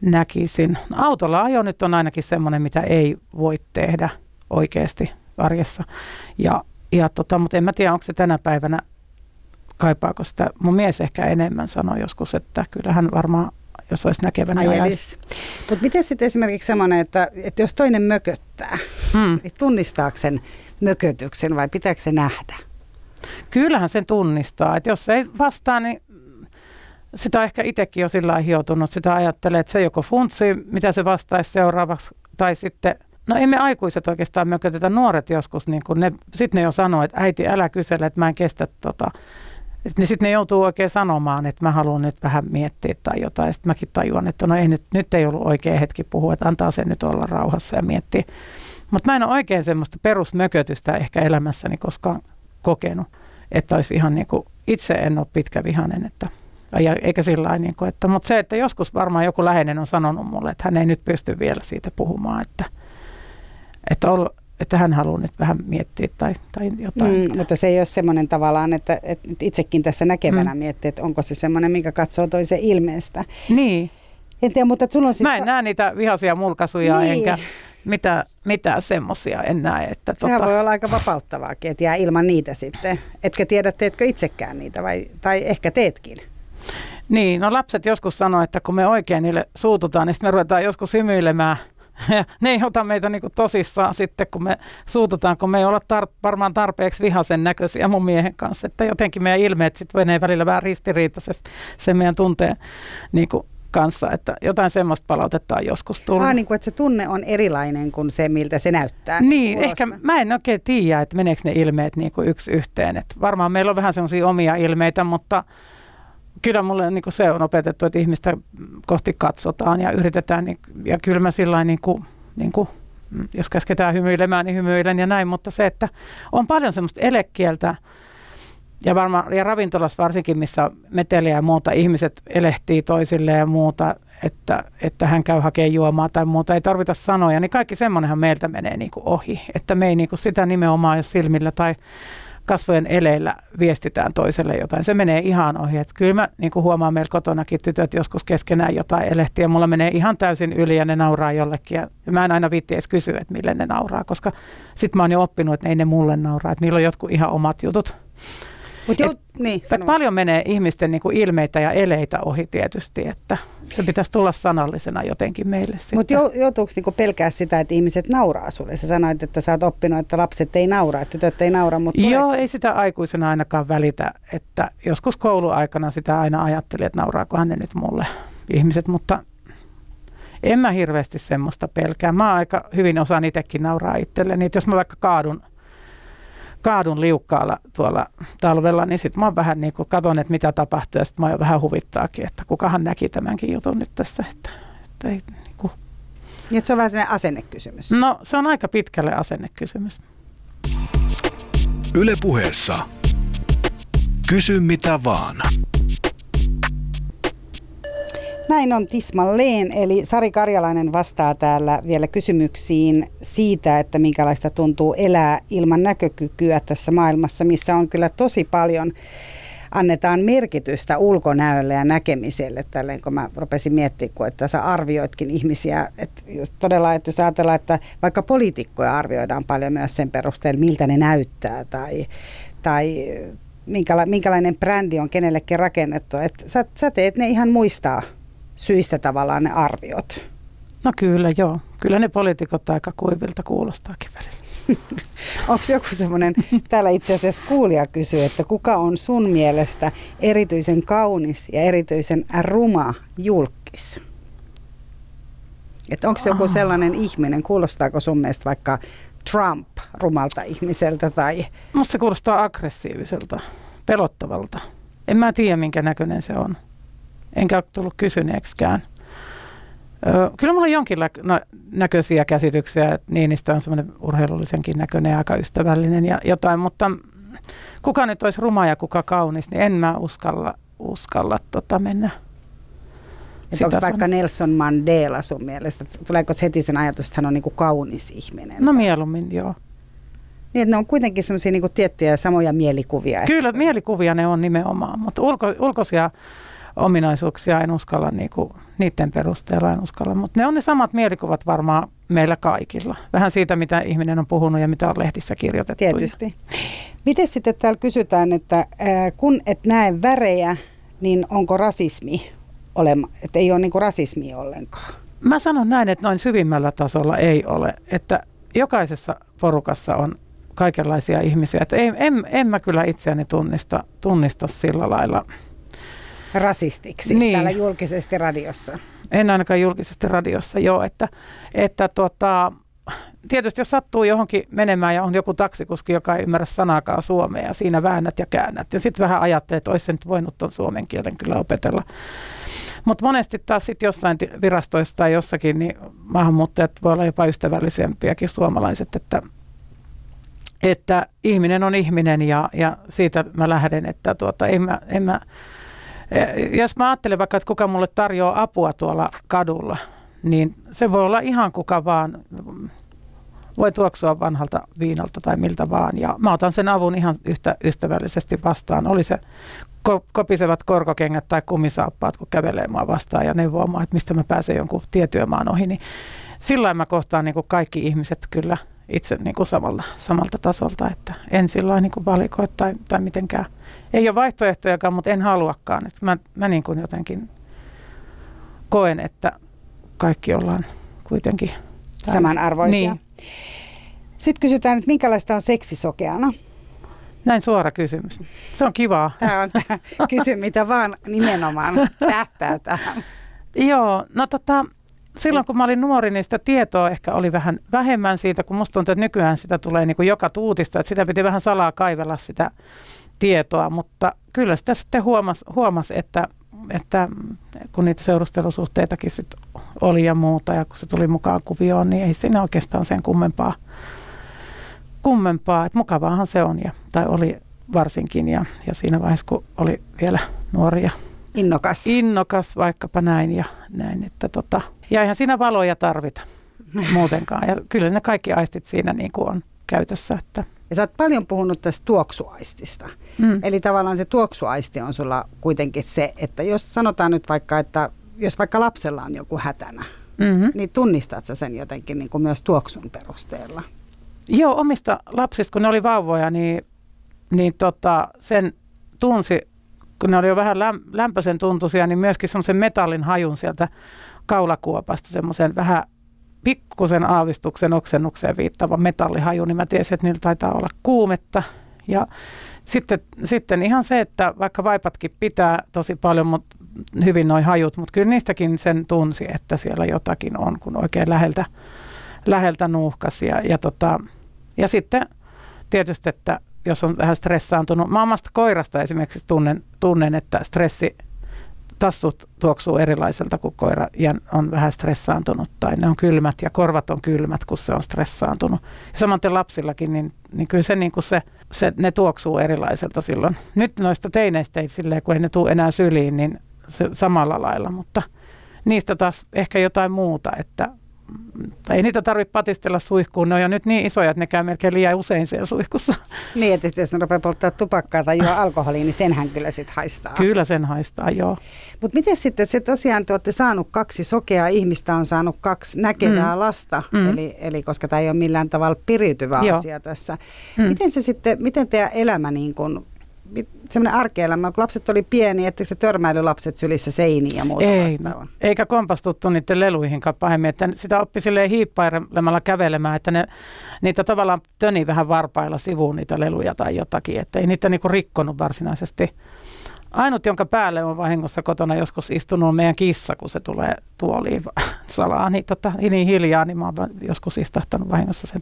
näkisin. Autolla ajo nyt on ainakin semmoinen, mitä ei voi tehdä oikeasti arjessa. Ja, ja tota, mutta en mä tiedä, onko se tänä päivänä, kaipaako sitä. Mun mies ehkä enemmän sanoi joskus, että kyllähän varmaan jos olisi näkevänä. Mutta miten sitten esimerkiksi semmoinen, että, että jos toinen mököttää, hmm. niin tunnistaako sen mökötyksen vai pitääkö se nähdä? Kyllähän sen tunnistaa. Että jos ei vastaa, niin sitä ehkä itsekin jo sillä hioutunut. Sitä ajattelee, että se joko funtsi, mitä se vastaisi seuraavaksi, tai sitten No emme aikuiset oikeastaan mökötetä, nuoret joskus, niin kun ne, sitten ne jo sanoo, että äiti älä kysele, että mä en kestä tota. Niin sitten ne joutuu oikein sanomaan, että mä haluan nyt vähän miettiä tai jotain. Sitten mäkin tajuan, että no ei nyt, nyt ei ollut oikea hetki puhua, että antaa sen nyt olla rauhassa ja miettiä. Mutta mä en ole oikein semmoista perusmökötystä ehkä elämässäni koskaan kokenut, että olisi ihan niin kuin, itse en ole pitkä vihanen, että ja, eikä sillä niin kuin, että, mutta se, että joskus varmaan joku läheinen on sanonut mulle, että hän ei nyt pysty vielä siitä puhumaan, että, että, ol, että hän haluaa nyt vähän miettiä tai, tai jotain. Mm, mutta se ei ole semmoinen tavallaan, että, että itsekin tässä näkevänä mm. miettii, että onko se semmoinen, mikä katsoo toisen ilmeestä. Niin. En tiedä, mutta sulla on siis... Mä en näe niitä vihaisia mulkaisuja niin. enkä mitä, mitä semmoisia en näe. Että Sehän tota... voi olla aika vapauttavaakin, että jää ilman niitä sitten. Etkä tiedä, teetkö itsekään niitä vai, tai ehkä teetkin. Niin, no lapset joskus sanoo, että kun me oikein niille suututaan, niin sitten me ruvetaan joskus hymyilemään – ne ei ota meitä niin tosissaan sitten, kun me suututaan, kun me ei olla tar- varmaan tarpeeksi vihaisen näköisiä mun miehen kanssa. Että jotenkin meidän ilmeet sitten menee välillä vähän ristiriitaisesti sen meidän tunteen niin kuin kanssa, että jotain semmoista palautetta on joskus tullut. Ah, niin kuin, että se tunne on erilainen kuin se, miltä se näyttää. Niin, ehkä mä en oikein tiedä, että meneekö ne ilmeet niin kuin yksi yhteen. Että varmaan meillä on vähän semmoisia omia ilmeitä, mutta kyllä mulle niin kuin se on opetettu, että ihmistä kohti katsotaan ja yritetään. Niin, ja kyllä mä sillä niin kuin, niin kuin, jos käsketään hymyilemään, niin hymyilen ja näin. Mutta se, että on paljon semmoista elekieltä, ja, varmaan, ja ravintolassa varsinkin, missä meteliä ja muuta, ihmiset elehtii toisille ja muuta, että, että hän käy hakemaan juomaa tai muuta, ei tarvita sanoja, niin kaikki semmoinenhan meiltä menee niin kuin ohi, että me ei niin kuin sitä nimenomaan jos silmillä tai kasvojen eleillä viestitään toiselle jotain. Se menee ihan ohi. Että kyllä mä niin kuin huomaan meillä kotonakin tytöt joskus keskenään jotain elehtiä. Mulla menee ihan täysin yli ja ne nauraa jollekin. Ja mä en aina viitti edes kysyä, että mille ne nauraa, koska sit mä oon jo oppinut, että ei ne mulle nauraa. Että niillä on jotkut ihan omat jutut. Mut jo, niin, että paljon menee ihmisten niin kuin ilmeitä ja eleitä ohi tietysti, että se pitäisi tulla sanallisena jotenkin meille Mutta joutuuko niin pelkää sitä, että ihmiset nauraa sulle? Sä sanoit, että sä oot oppinut, että lapset ei naura, että tytöt ei naura. Mutta Joo, tuleeko? ei sitä aikuisena ainakaan välitä. Että joskus kouluaikana sitä aina ajattelin, että nauraakohan ne nyt mulle ihmiset, mutta en mä hirveästi semmoista pelkää. Mä aika hyvin osaan itsekin nauraa itselleni. Että jos mä vaikka kaadun kaadun liukkaalla tuolla talvella, niin sitten mä vähän niin kuin katon, että mitä tapahtuu ja sitten mä vähän huvittaakin, että kukahan näki tämänkin jutun nyt tässä. Että, että ei, niin kuin. Niin, se on vähän sellainen asennekysymys. No se on aika pitkälle asennekysymys. Yle puheessa. Kysy mitä vaan. Näin on tismalleen, eli Sari Karjalainen vastaa täällä vielä kysymyksiin siitä, että minkälaista tuntuu elää ilman näkökykyä tässä maailmassa, missä on kyllä tosi paljon annetaan merkitystä ulkonäölle ja näkemiselle, tälleen kun mä rupesin miettimään, kun että sä arvioitkin ihmisiä, että todella, että jos ajatellaan, että vaikka poliitikkoja arvioidaan paljon myös sen perusteella, miltä ne näyttää tai, tai minkälainen brändi on kenellekin rakennettu, että sä, sä teet ne ihan muistaa syistä tavallaan ne arviot? No kyllä, joo. Kyllä ne poliitikot aika kuivilta kuulostaakin välillä. Onko joku semmoinen, täällä itse asiassa kuulija kysyy, että kuka on sun mielestä erityisen kaunis ja erityisen ruma julkis? Että onko joku sellainen ihminen, kuulostaako sun mielestä vaikka Trump rumalta ihmiseltä tai... Musta se kuulostaa aggressiiviselta, pelottavalta. En mä tiedä, minkä näköinen se on. Enkä ole tullut kysyneeksikään. Öö, kyllä mulla on jonkin näköisiä käsityksiä, että Niinistö on semmoinen urheilullisenkin näköinen ja aika ystävällinen ja jotain, mutta kuka nyt olisi ruma ja kuka kaunis, niin en mä uskalla, uskalla tota mennä että onko vaikka Nelson Mandela sun mielestä, tuleeko heti sen ajatus, että hän on niinku kaunis ihminen? No mieluummin, joo. Niin, että ne on kuitenkin semmoisia niinku tiettyjä samoja mielikuvia. Kyllä, mielikuvia ne on nimenomaan, mutta ulko, ulkoisia ominaisuuksia en uskalla, niinku, niiden perusteella en uskalla, mutta ne on ne samat mielikuvat varmaan meillä kaikilla. Vähän siitä, mitä ihminen on puhunut ja mitä on lehdissä kirjoitettu. Tietysti. Miten sitten täällä kysytään, että kun et näe värejä, niin onko rasismi olema, että ei ole niin rasismia ollenkaan? Mä sanon näin, että noin syvimmällä tasolla ei ole, että jokaisessa porukassa on kaikenlaisia ihmisiä. Että ei, en, en mä kyllä itseäni tunnista, tunnista sillä lailla. Rasistiksi niin. täällä julkisesti radiossa. En ainakaan julkisesti radiossa, joo. Että, että tota, tietysti jos sattuu johonkin menemään ja on joku taksikuski, joka ei ymmärrä sanaakaan suomea ja siinä väännät ja käännät. Ja sitten vähän ajattelee, että olisi se nyt voinut tuon suomen kielen kyllä opetella. Mutta monesti taas sitten jossain virastoissa tai jossakin, niin maahanmuuttajat voi olla jopa ystävällisempiäkin suomalaiset, että, että ihminen on ihminen ja, ja siitä mä lähden, että tuota, en mä, en mä, jos mä ajattelen vaikka, että kuka mulle tarjoaa apua tuolla kadulla, niin se voi olla ihan kuka vaan, voi tuoksua vanhalta viinalta tai miltä vaan. Ja mä otan sen avun ihan yhtä ystävällisesti vastaan. Oli se ko- kopisevat korkokengät tai kumisaappaat, kun kävelee mua vastaan ja neuvoo mua, että mistä mä pääsen jonkun tietyömaan ohi. Niin sillä mä kohtaan niin kaikki ihmiset kyllä itse niin kuin samalla, samalta tasolta, että en sillä niin valikoi tai, tai mitenkään. Ei ole vaihtoehtojakaan, mutta en haluakaan. Että mä mä niin kuin jotenkin koen, että kaikki ollaan kuitenkin samanarvoisia. Niin. Sitten kysytään, että minkälaista on seksisokeana? Näin suora kysymys. Se on kivaa. Tämä on tämä kysy mitä vaan nimenomaan tähtää tähän. Joo, no tota, silloin kun mä olin nuori, niin sitä tietoa ehkä oli vähän vähemmän siitä, kun musta tuntuu, että nykyään sitä tulee niin kuin joka tuutista, että sitä piti vähän salaa kaivella sitä tietoa, mutta kyllä sitä sitten huomasi, huomas, että, että kun niitä seurustelusuhteitakin sit oli ja muuta, ja kun se tuli mukaan kuvioon, niin ei siinä oikeastaan sen kummempaa kummempaa, että mukavaahan se on, ja, tai oli varsinkin, ja, ja siinä vaiheessa, kun oli vielä nuoria. Innokas. Innokas vaikkapa näin ja näin, että tota, ja eihän siinä valoja tarvita muutenkaan, ja kyllä ne kaikki aistit siinä niin kuin on käytössä, että ja sä oot paljon puhunut tästä tuoksuaistista. Mm. Eli tavallaan se tuoksuaisti on sulla kuitenkin se, että jos sanotaan nyt vaikka, että jos vaikka lapsella on joku hätänä, mm-hmm. niin tunnistat sä sen jotenkin niin kuin myös tuoksun perusteella? Joo, omista lapsista, kun ne oli vauvoja, niin, niin tota, sen tunsi, kun ne oli jo vähän läm, lämpöisen tuntuisia, niin myöskin semmoisen metallin hajun sieltä kaulakuopasta, semmoisen vähän pikkusen aavistuksen oksennukseen viittava metallihaju, niin mä tiesin, että niillä taitaa olla kuumetta. Ja sitten, sitten ihan se, että vaikka vaipatkin pitää tosi paljon mut, hyvin noin hajut, mutta kyllä niistäkin sen tunsi, että siellä jotakin on, kun oikein läheltä, läheltä nuuhkasi. Ja, ja tota, ja sitten tietysti, että jos on vähän stressaantunut, mä omasta koirasta esimerkiksi tunnen, tunnen että stressi tassut tuoksuu erilaiselta, kun koira on vähän stressaantunut tai ne on kylmät ja korvat on kylmät, kun se on stressaantunut. Ja samaten lapsillakin, niin, niin kyllä se, niin kuin se, se, ne tuoksuu erilaiselta silloin. Nyt noista teineistä ei silleen, kun ei ne tule enää syliin, niin se samalla lailla, mutta niistä taas ehkä jotain muuta, että ei niitä tarvitse patistella suihkuun, ne on jo nyt niin isoja, että ne käy melkein liian usein siellä suihkussa. Niin, että jos ne rupeaa polttaa tupakkaa tai juo alkoholia, niin senhän kyllä sitten haistaa. Kyllä sen haistaa, joo. Mutta miten sitten, että se tosiaan te olette saanut kaksi sokeaa ihmistä, on saanut kaksi näkevää mm. lasta, mm. Eli, eli koska tämä ei ole millään tavalla piriytyvä joo. asia tässä. Mm. Miten se sitten, miten teidän elämä niin kuin semmoinen arkielämä, kun lapset oli pieni, että se törmäily lapset sylissä seiniin ja muuta Ei, vastaavaa. Eikä kompastuttu niiden leluihin pahemmin, että sitä oppi silleen hiippailemalla kävelemään, että ne, niitä tavallaan töni vähän varpailla sivuun niitä leluja tai jotakin, että ei niitä niinku rikkonut varsinaisesti. Ainut, jonka päälle on vahingossa kotona joskus istunut on meidän kissa, kun se tulee tuoliin salaa, niin, tota, niin hiljaa, niin mä oon joskus istahtanut vahingossa sen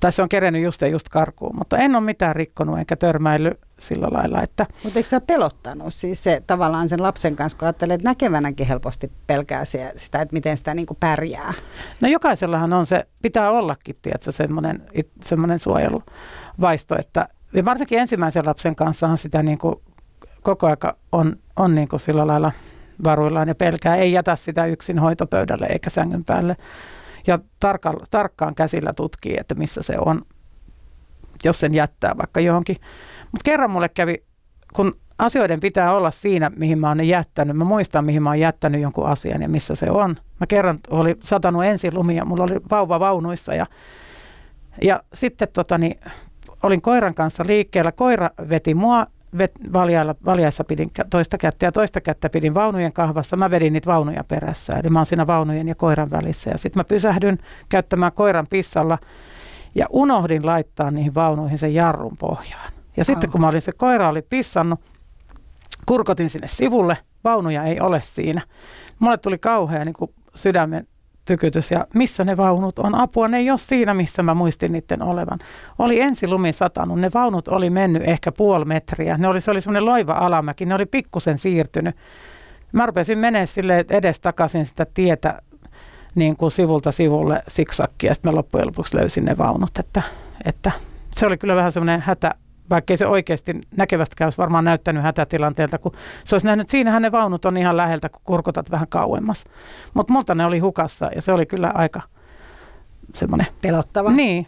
tai se on kerennyt just ja just karkuun, mutta en ole mitään rikkonut enkä törmäily sillä lailla, että... Mutta eikö se pelottanut siis se tavallaan sen lapsen kanssa, kun ajattelee, että näkevänäkin helposti pelkää se, sitä, että miten sitä niin kuin pärjää? No jokaisellahan on se, pitää ollakin, tiedätkö, semmoinen, semmoinen suojeluvaisto, että ja varsinkin ensimmäisen lapsen kanssahan sitä niin kuin koko aika on, on niin kuin sillä lailla varuillaan ja pelkää, ei jätä sitä yksin hoitopöydälle eikä sängyn päälle ja tarka, tarkkaan käsillä tutkii, että missä se on, jos sen jättää vaikka johonkin. Mutta kerran mulle kävi, kun asioiden pitää olla siinä, mihin mä oon ne jättänyt. Mä muistan, mihin mä oon jättänyt jonkun asian ja missä se on. Mä kerran oli satanut ensin lumia, mulla oli vauva vaunuissa ja, ja sitten tota, niin, olin koiran kanssa liikkeellä. Koira veti mua vet, valjailla, valjaissa pidin toista kättä ja toista kättä pidin vaunujen kahvassa. Mä vedin niitä vaunuja perässä, eli mä oon siinä vaunujen ja koiran välissä. Ja sitten mä pysähdyn käyttämään koiran pissalla ja unohdin laittaa niihin vaunuihin sen jarrun pohjaan. Ja sitten kun mä olin se koira oli pissannut, kurkotin sinne sivulle, vaunuja ei ole siinä. Mulle tuli kauhea niin kuin sydämen tykytys ja missä ne vaunut on. Apua, ne ei ole siinä, missä mä muistin niiden olevan. Oli ensi lumi satanut, ne vaunut oli mennyt ehkä puoli metriä. Ne oli, se oli semmoinen loiva alamäki, ne oli pikkusen siirtynyt. Mä rupesin menee sille edes takaisin sitä tietä niin kuin sivulta sivulle siksakkia sitten mä loppujen lopuksi löysin ne vaunut. Että, että se oli kyllä vähän semmoinen hätä, vaikkei se oikeasti näkevästi olisi varmaan näyttänyt hätätilanteelta, kun se olisi nähnyt, että siinähän ne vaunut on ihan läheltä, kun kurkotat vähän kauemmas. Mutta multa ne oli hukassa ja se oli kyllä aika semmoinen. Pelottava. Niin.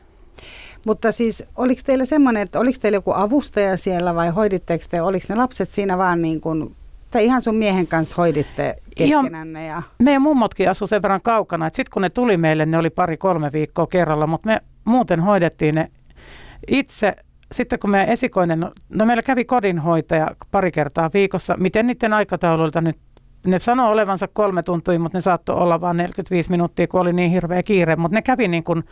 Mutta siis oliko teillä semmoinen, että oliko teillä joku avustaja siellä vai hoiditteko te, oliko ne lapset siinä vaan niin kuin, tai ihan sun miehen kanssa hoiditte keskenänne? Ja... Meidän mummotkin asu sen verran kaukana, että sitten kun ne tuli meille, ne oli pari-kolme viikkoa kerralla, mutta me muuten hoidettiin ne itse sitten kun meidän esikoinen, no meillä kävi kodinhoitaja pari kertaa viikossa, miten niiden aikatauluilta nyt ne sanoo olevansa kolme tuntia, mutta ne saattoi olla vain 45 minuuttia, kun oli niin hirveä kiire. Mutta ne kävi niin kuin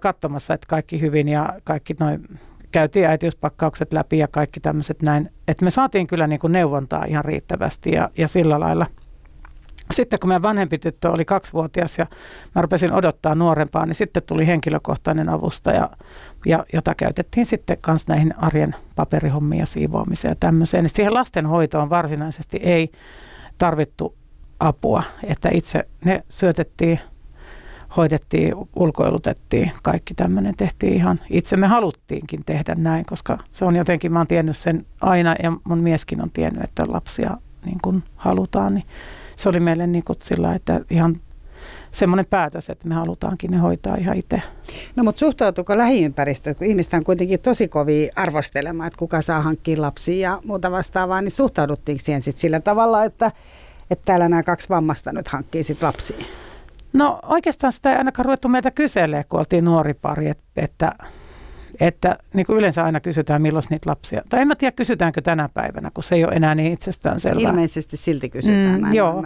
katsomassa, että kaikki hyvin ja kaikki noin käytiin äitiyspakkaukset läpi ja kaikki tämmöiset näin. Että me saatiin kyllä niin kuin neuvontaa ihan riittävästi ja, ja sillä lailla – sitten kun meidän vanhempi tyttö oli kaksivuotias ja mä rupesin odottaa nuorempaa, niin sitten tuli henkilökohtainen avustaja, ja, jota käytettiin sitten myös näihin arjen paperihommiin ja siivoamiseen ja tämmöiseen. Niin siihen lastenhoitoon varsinaisesti ei tarvittu apua, että itse ne syötettiin, hoidettiin, ulkoilutettiin, kaikki tämmöinen tehtiin ihan itse. Me haluttiinkin tehdä näin, koska se on jotenkin, mä oon tiennyt sen aina ja mun mieskin on tiennyt, että lapsia niin kuin halutaan, niin se oli meille niin kuin sillä, että ihan semmoinen päätös, että me halutaankin ne hoitaa ihan itse. No mutta suhtautuuko lähiympäristö, kun ihmistä on kuitenkin tosi kovia arvostelemaan, että kuka saa hankkia lapsia ja muuta vastaavaa, niin suhtauduttiinko siihen sitten sillä tavalla, että, että täällä nämä kaksi vammasta nyt hankkii sitten lapsia? No oikeastaan sitä ei ainakaan ruvettu meiltä kyselee, kun oltiin nuori pari, että, että että niin kuin yleensä aina kysytään, milloin niitä lapsia. Tai en mä tiedä, kysytäänkö tänä päivänä, kun se ei ole enää niin itsestään selvää. Ilmeisesti silti kysytään, mm, joo.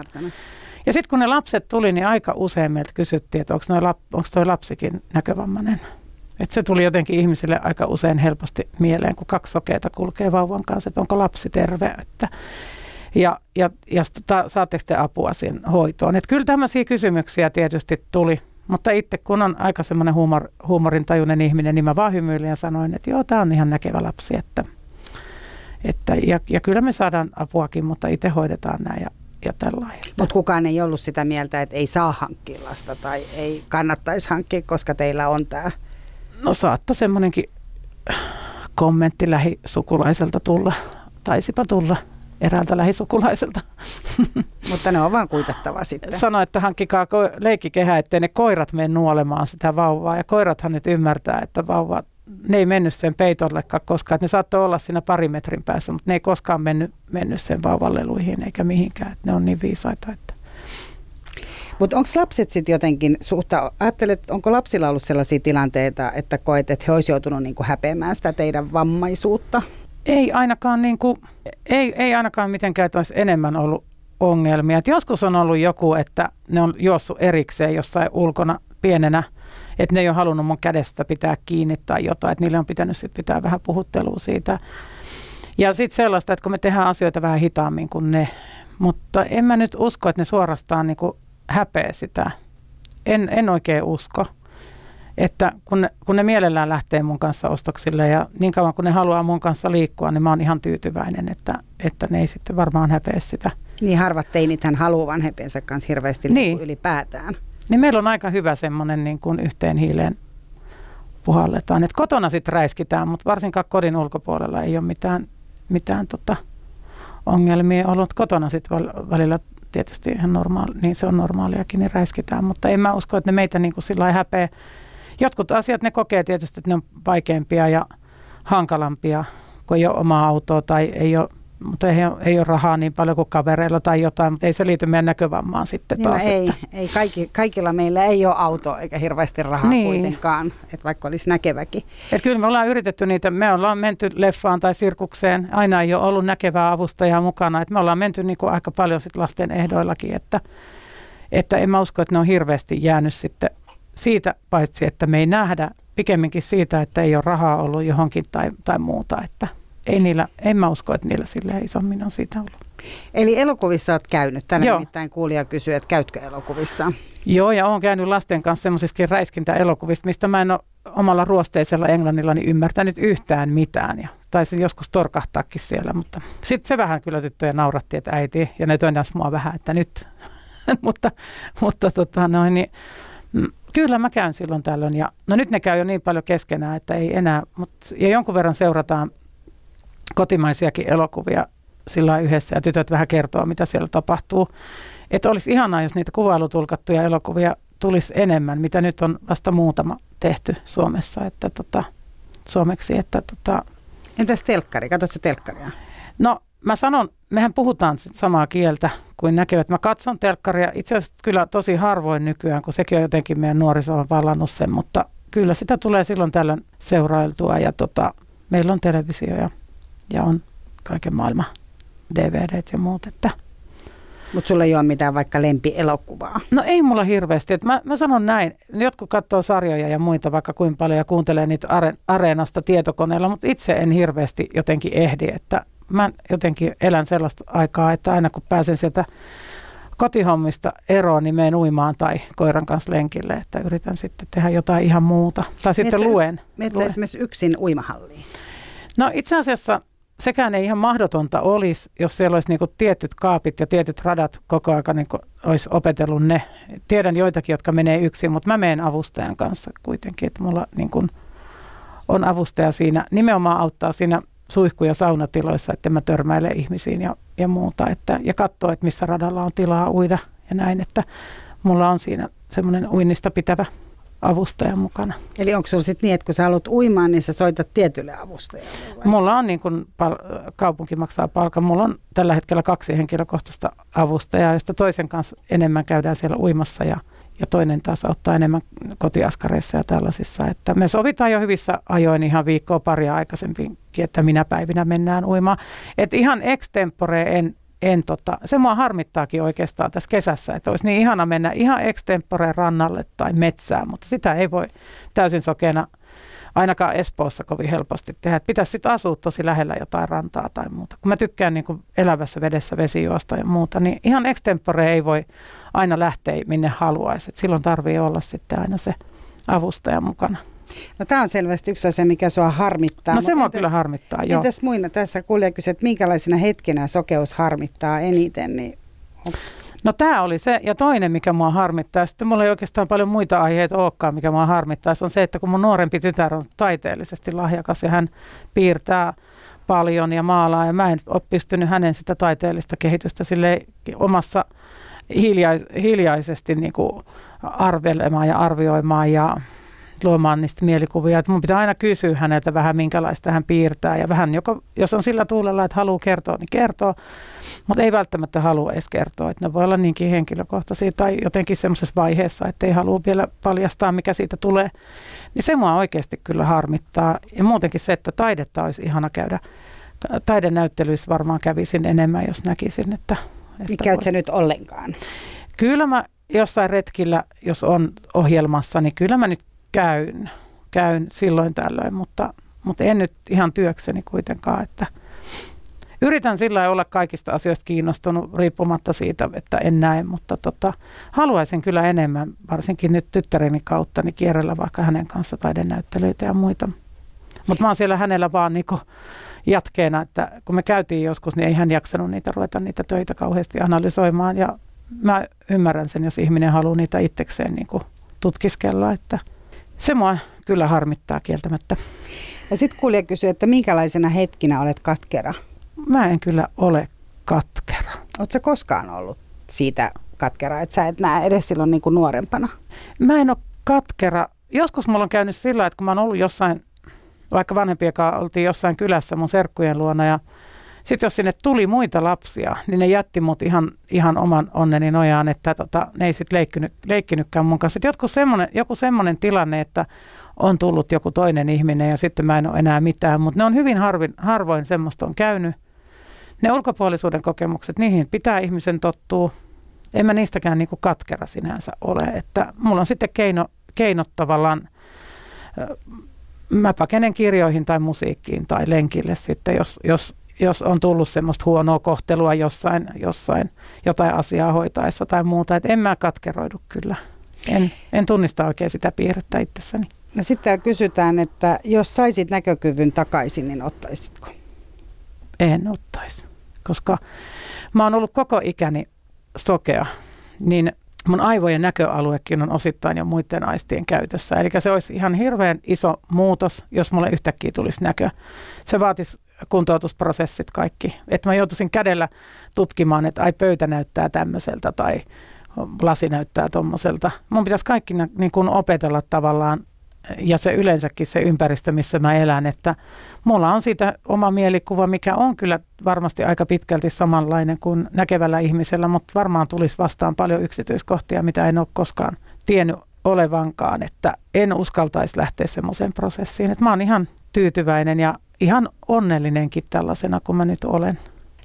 Ja sitten kun ne lapset tuli, niin aika usein meiltä kysyttiin, että onko, lap, toi lapsikin näkövammainen. Et se tuli jotenkin ihmisille aika usein helposti mieleen, kun kaksi sokeita kulkee vauvan kanssa, että onko lapsi terve. Että, ja, ja, ja ta, saatteko te apua siihen hoitoon? Et kyllä tämmöisiä kysymyksiä tietysti tuli mutta itse kun on aika semmoinen huumor, huumorintajuinen ihminen, niin mä vaan hymyilin ja sanoin, että joo, tämä on ihan näkevä lapsi. Että, että, ja, ja kyllä me saadaan apuakin, mutta itse hoidetaan nämä ja, ja tällä Mutta kukaan ei ollut sitä mieltä, että ei saa hankkia lasta tai ei kannattaisi hankkia, koska teillä on tämä? No saattoi semmoinenkin kommentti lähisukulaiselta tulla, taisipa tulla eräältä lähisukulaiselta. Mutta ne on vaan kuitettava sitten. Sano, että hankkikaa leikkikehä, ettei ne koirat mene nuolemaan sitä vauvaa. Ja koirathan nyt ymmärtää, että vauva, ne ei mennyt sen peitollekaan koskaan. Että ne saattoi olla siinä pari metrin päässä, mutta ne ei koskaan mennyt, mennyt sen vauvan leluihin eikä mihinkään. Että ne on niin viisaita, että mutta onko lapset sitten jotenkin suhta, ajattelet, onko lapsilla ollut sellaisia tilanteita, että koet, että he olisivat joutunut niinku häpeämään sitä teidän vammaisuutta? Ei ainakaan, niin kuin, ei, ei ainakaan mitenkään, että olisi enemmän ollut ongelmia. Et joskus on ollut joku, että ne on juossut erikseen jossain ulkona pienenä, että ne ei ole halunnut mun kädestä pitää kiinni tai jotain, että niille on pitänyt sit pitää vähän puhuttelua siitä. Ja sitten sellaista, että kun me tehdään asioita vähän hitaammin kuin ne, mutta en mä nyt usko, että ne suorastaan niin häpeä sitä. En, en oikein usko. Että kun ne, kun ne mielellään lähtee mun kanssa ostoksille ja niin kauan kun ne haluaa mun kanssa liikkua, niin mä oon ihan tyytyväinen, että, että ne ei sitten varmaan häpeä sitä. Niin harvat teinithän haluaa vanhempiensa kanssa hirveästi niin. Niin ylipäätään. Niin meillä on aika hyvä semmoinen niin kuin yhteen hiileen puhalletaan. Et kotona sitten räiskitään, mutta varsinkaan kodin ulkopuolella ei ole mitään, mitään tota ongelmia ollut. Kotona sitten välillä tietysti ihan normaali, niin se on normaaliakin, niin räiskitään, mutta en mä usko, että ne meitä niin kuin sillä häpeä. Jotkut asiat ne kokee tietysti, että ne on vaikeampia ja hankalampia, kun ei ole omaa autoa tai ei ole mutta ei, ei ole rahaa niin paljon kuin kavereilla tai jotain, mutta ei se liity meidän näkövammaan sitten niin no taas. No ei, että. ei kaikki, kaikilla meillä ei ole auto eikä hirveästi rahaa niin. kuitenkaan, että vaikka olisi näkeväkin. Et kyllä me ollaan yritetty niitä, me ollaan menty leffaan tai sirkukseen, aina ei ole ollut näkevää avustajaa mukana, että me ollaan menty niin kuin aika paljon sit lasten ehdoillakin, että, että en mä usko, että ne on hirveästi jäänyt sitten siitä, paitsi että me ei nähdä pikemminkin siitä, että ei ole rahaa ollut johonkin tai, tai muuta, että – ei niillä, en mä usko, että niillä sille isommin on siitä ollut. Eli elokuvissa olet käynyt. Tänne Joo. nimittäin kuulija kysyy, että käytkö elokuvissa? Joo, ja olen käynyt lasten kanssa semmoisissakin räiskintäelokuvista, mistä mä en ole omalla ruosteisella englannillani ymmärtänyt yhtään mitään. Ja taisin joskus torkahtaakin siellä, mutta sitten se vähän kyllä tyttöjä nauratti, että äiti, ja ne tönäs mua vähän, että nyt. mutta mutta tota noin, niin, mm, Kyllä mä käyn silloin tällöin. Ja, no nyt ne käy jo niin paljon keskenään, että ei enää, mutta, ja jonkun verran seurataan kotimaisiakin elokuvia sillä yhdessä ja tytöt vähän kertoo, mitä siellä tapahtuu. Että olisi ihanaa, jos niitä kuvailutulkattuja elokuvia tulisi enemmän, mitä nyt on vasta muutama tehty Suomessa, että tota, suomeksi. Että tota, Entäs telkkari? Katsotko telkkaria? No mä sanon, mehän puhutaan samaa kieltä kuin näkevät. Mä katson telkkaria itse asiassa kyllä tosi harvoin nykyään, kun sekin on jotenkin meidän nuoriso on vallannut sen, mutta kyllä sitä tulee silloin tällöin seurailtua ja tota, meillä on televisio ja ja on kaiken maailman DVDt ja muut. Että. Mutta sulla ei ole mitään vaikka lempielokuvaa? No ei mulla hirveästi. mä, mä sanon näin, jotkut katsoo sarjoja ja muita vaikka kuin paljon ja kuuntelee niitä are, areenasta tietokoneella, mutta itse en hirveästi jotenkin ehdi, että mä jotenkin elän sellaista aikaa, että aina kun pääsen sieltä kotihommista eroon, niin menen uimaan tai koiran kanssa lenkille, että yritän sitten tehdä jotain ihan muuta. Tai sitten Metsä, luen. Metsä esimerkiksi yksin uimahalliin? No itse asiassa sekään ei ihan mahdotonta olisi, jos siellä olisi niinku tietyt kaapit ja tietyt radat koko ajan niinku olisi opetellut ne. Tiedän joitakin, jotka menee yksin, mutta mä menen avustajan kanssa kuitenkin, että mulla niinku on avustaja siinä, nimenomaan auttaa siinä suihku- ja saunatiloissa, että mä törmäile ihmisiin ja, ja muuta, että, ja katsoo, että missä radalla on tilaa uida ja näin, että mulla on siinä semmoinen uinnista pitävä avustajan mukana. Eli onko sinulla sitten niin, että kun sä haluat uimaan, niin sä soitat tietylle avustajalle? Vai? Mulla on niin kun pal- kaupunki maksaa palkan. Mulla on tällä hetkellä kaksi henkilökohtaista avustajaa, josta toisen kanssa enemmän käydään siellä uimassa ja, ja toinen taas ottaa enemmän kotiaskareissa ja tällaisissa. Että me sovitaan jo hyvissä ajoin ihan viikkoa paria aikaisemmin, että minä päivinä mennään uimaan. Et ihan extempore en en tota, se mua harmittaakin oikeastaan tässä kesässä, että olisi niin ihana mennä ihan extempore rannalle tai metsään, mutta sitä ei voi täysin sokeena ainakaan Espoossa kovin helposti tehdä. Että pitäisi sitten asua tosi lähellä jotain rantaa tai muuta. Kun mä tykkään niin kuin elävässä vedessä vesijuosta ja muuta, niin ihan extempore ei voi aina lähteä minne haluaisi. Et silloin tarvii olla sitten aina se avustaja mukana. No tämä on selvästi yksi asia, mikä sua harmittaa. No se mua kyllä harmittaa, joo. Entäs muina tässä kuulija kysyi, että minkälaisena hetkenä sokeus harmittaa eniten, niin onks... No tämä oli se, ja toinen, mikä mua harmittaa, sitten mulla ei oikeastaan paljon muita aiheita olekaan, mikä mua harmittaa, se on se, että kun mun nuorempi tytär on taiteellisesti lahjakas ja hän piirtää paljon ja maalaa, ja mä en ole pystynyt hänen sitä taiteellista kehitystä sille omassa hiljais, hiljaisesti niin kuin arvelemaan ja arvioimaan ja luomaan niistä mielikuvia. Että mun pitää aina kysyä häneltä vähän, minkälaista hän piirtää. Ja vähän, joko, jos on sillä tuulella, että haluaa kertoa, niin kertoo. Mutta ei välttämättä halua edes kertoa. Että ne voi olla niinkin henkilökohtaisia tai jotenkin semmoisessa vaiheessa, että ei halua vielä paljastaa, mikä siitä tulee. Niin se mua oikeasti kyllä harmittaa. Ja muutenkin se, että taidetta olisi ihana käydä. Taidenäyttelyissä varmaan kävisin enemmän, jos näkisin, että... että käytkö nyt ollenkaan? Kyllä mä jossain retkillä, jos on ohjelmassa, niin kyllä mä nyt käyn, käyn silloin tällöin, mutta, mutta en nyt ihan työkseni kuitenkaan, että yritän sillä olla kaikista asioista kiinnostunut riippumatta siitä, että en näe, mutta tota, haluaisin kyllä enemmän, varsinkin nyt tyttäreni kautta, niin kierrellä vaikka hänen kanssa taidenäyttelyitä ja muita. Mutta mä oon siellä hänellä vaan niinku jatkeena, että kun me käytiin joskus, niin ei hän jaksanut niitä ruveta niitä töitä kauheasti analysoimaan ja mä ymmärrän sen, jos ihminen haluaa niitä itsekseen niinku tutkiskella, että se mua kyllä harmittaa kieltämättä. Ja sitten kuulija kysyy, että minkälaisena hetkinä olet katkera? Mä en kyllä ole katkera. Oletko koskaan ollut siitä katkera, että sä et näe edes silloin niin kuin nuorempana? Mä en ole katkera. Joskus mulla on käynyt sillä, että kun mä oon ollut jossain, vaikka vanhempien kanssa oltiin jossain kylässä mun serkkujen luona ja sitten jos sinne tuli muita lapsia, niin ne jätti mut ihan, ihan oman onneni nojaan, että tota, ne ei sitten leikkinyt, leikkinytkään mun kanssa. Semmoinen, joku semmoinen tilanne, että on tullut joku toinen ihminen ja sitten mä en ole enää mitään, mutta ne on hyvin harvin, harvoin semmoista on käynyt. Ne ulkopuolisuuden kokemukset, niihin pitää ihmisen tottua. En mä niistäkään niinku katkera sinänsä ole, että mulla on sitten keino, keinot tavallaan, mä pakenen kirjoihin tai musiikkiin tai lenkille sitten, jos, jos, jos on tullut semmoista huonoa kohtelua jossain, jossain jotain asiaa hoitaessa tai muuta. että en mä katkeroidu kyllä. En, en tunnista oikein sitä piirrettä itsessäni. No sitten kysytään, että jos saisit näkökyvyn takaisin, niin ottaisitko? En ottaisi, koska mä oon ollut koko ikäni sokea, niin mun aivojen näköaluekin on osittain jo muiden aistien käytössä. Eli se olisi ihan hirveän iso muutos, jos mulle yhtäkkiä tulisi näkö. Se vaatisi kuntoutusprosessit kaikki. Että mä joutuisin kädellä tutkimaan, että ai pöytä näyttää tämmöiseltä tai lasi näyttää tuommoiselta. Mun pitäisi kaikki niin kuin opetella tavallaan ja se yleensäkin se ympäristö, missä mä elän, että mulla on siitä oma mielikuva, mikä on kyllä varmasti aika pitkälti samanlainen kuin näkevällä ihmisellä, mutta varmaan tulisi vastaan paljon yksityiskohtia, mitä en ole koskaan tiennyt olevankaan, että en uskaltaisi lähteä semmoiseen prosessiin. Että mä oon ihan tyytyväinen ja ihan onnellinenkin tällaisena kuin mä nyt olen.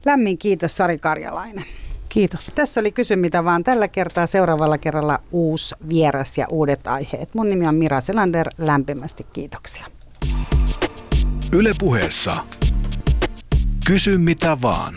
Lämmin kiitos Sari Karjalainen. Kiitos. Tässä oli Kysy mitä vaan tällä kertaa. Seuraavalla kerralla uusi vieras ja uudet aiheet. Mun nimi on Mira Selander. Lämpimästi kiitoksia. Yle puheessa. Kysy mitä vaan.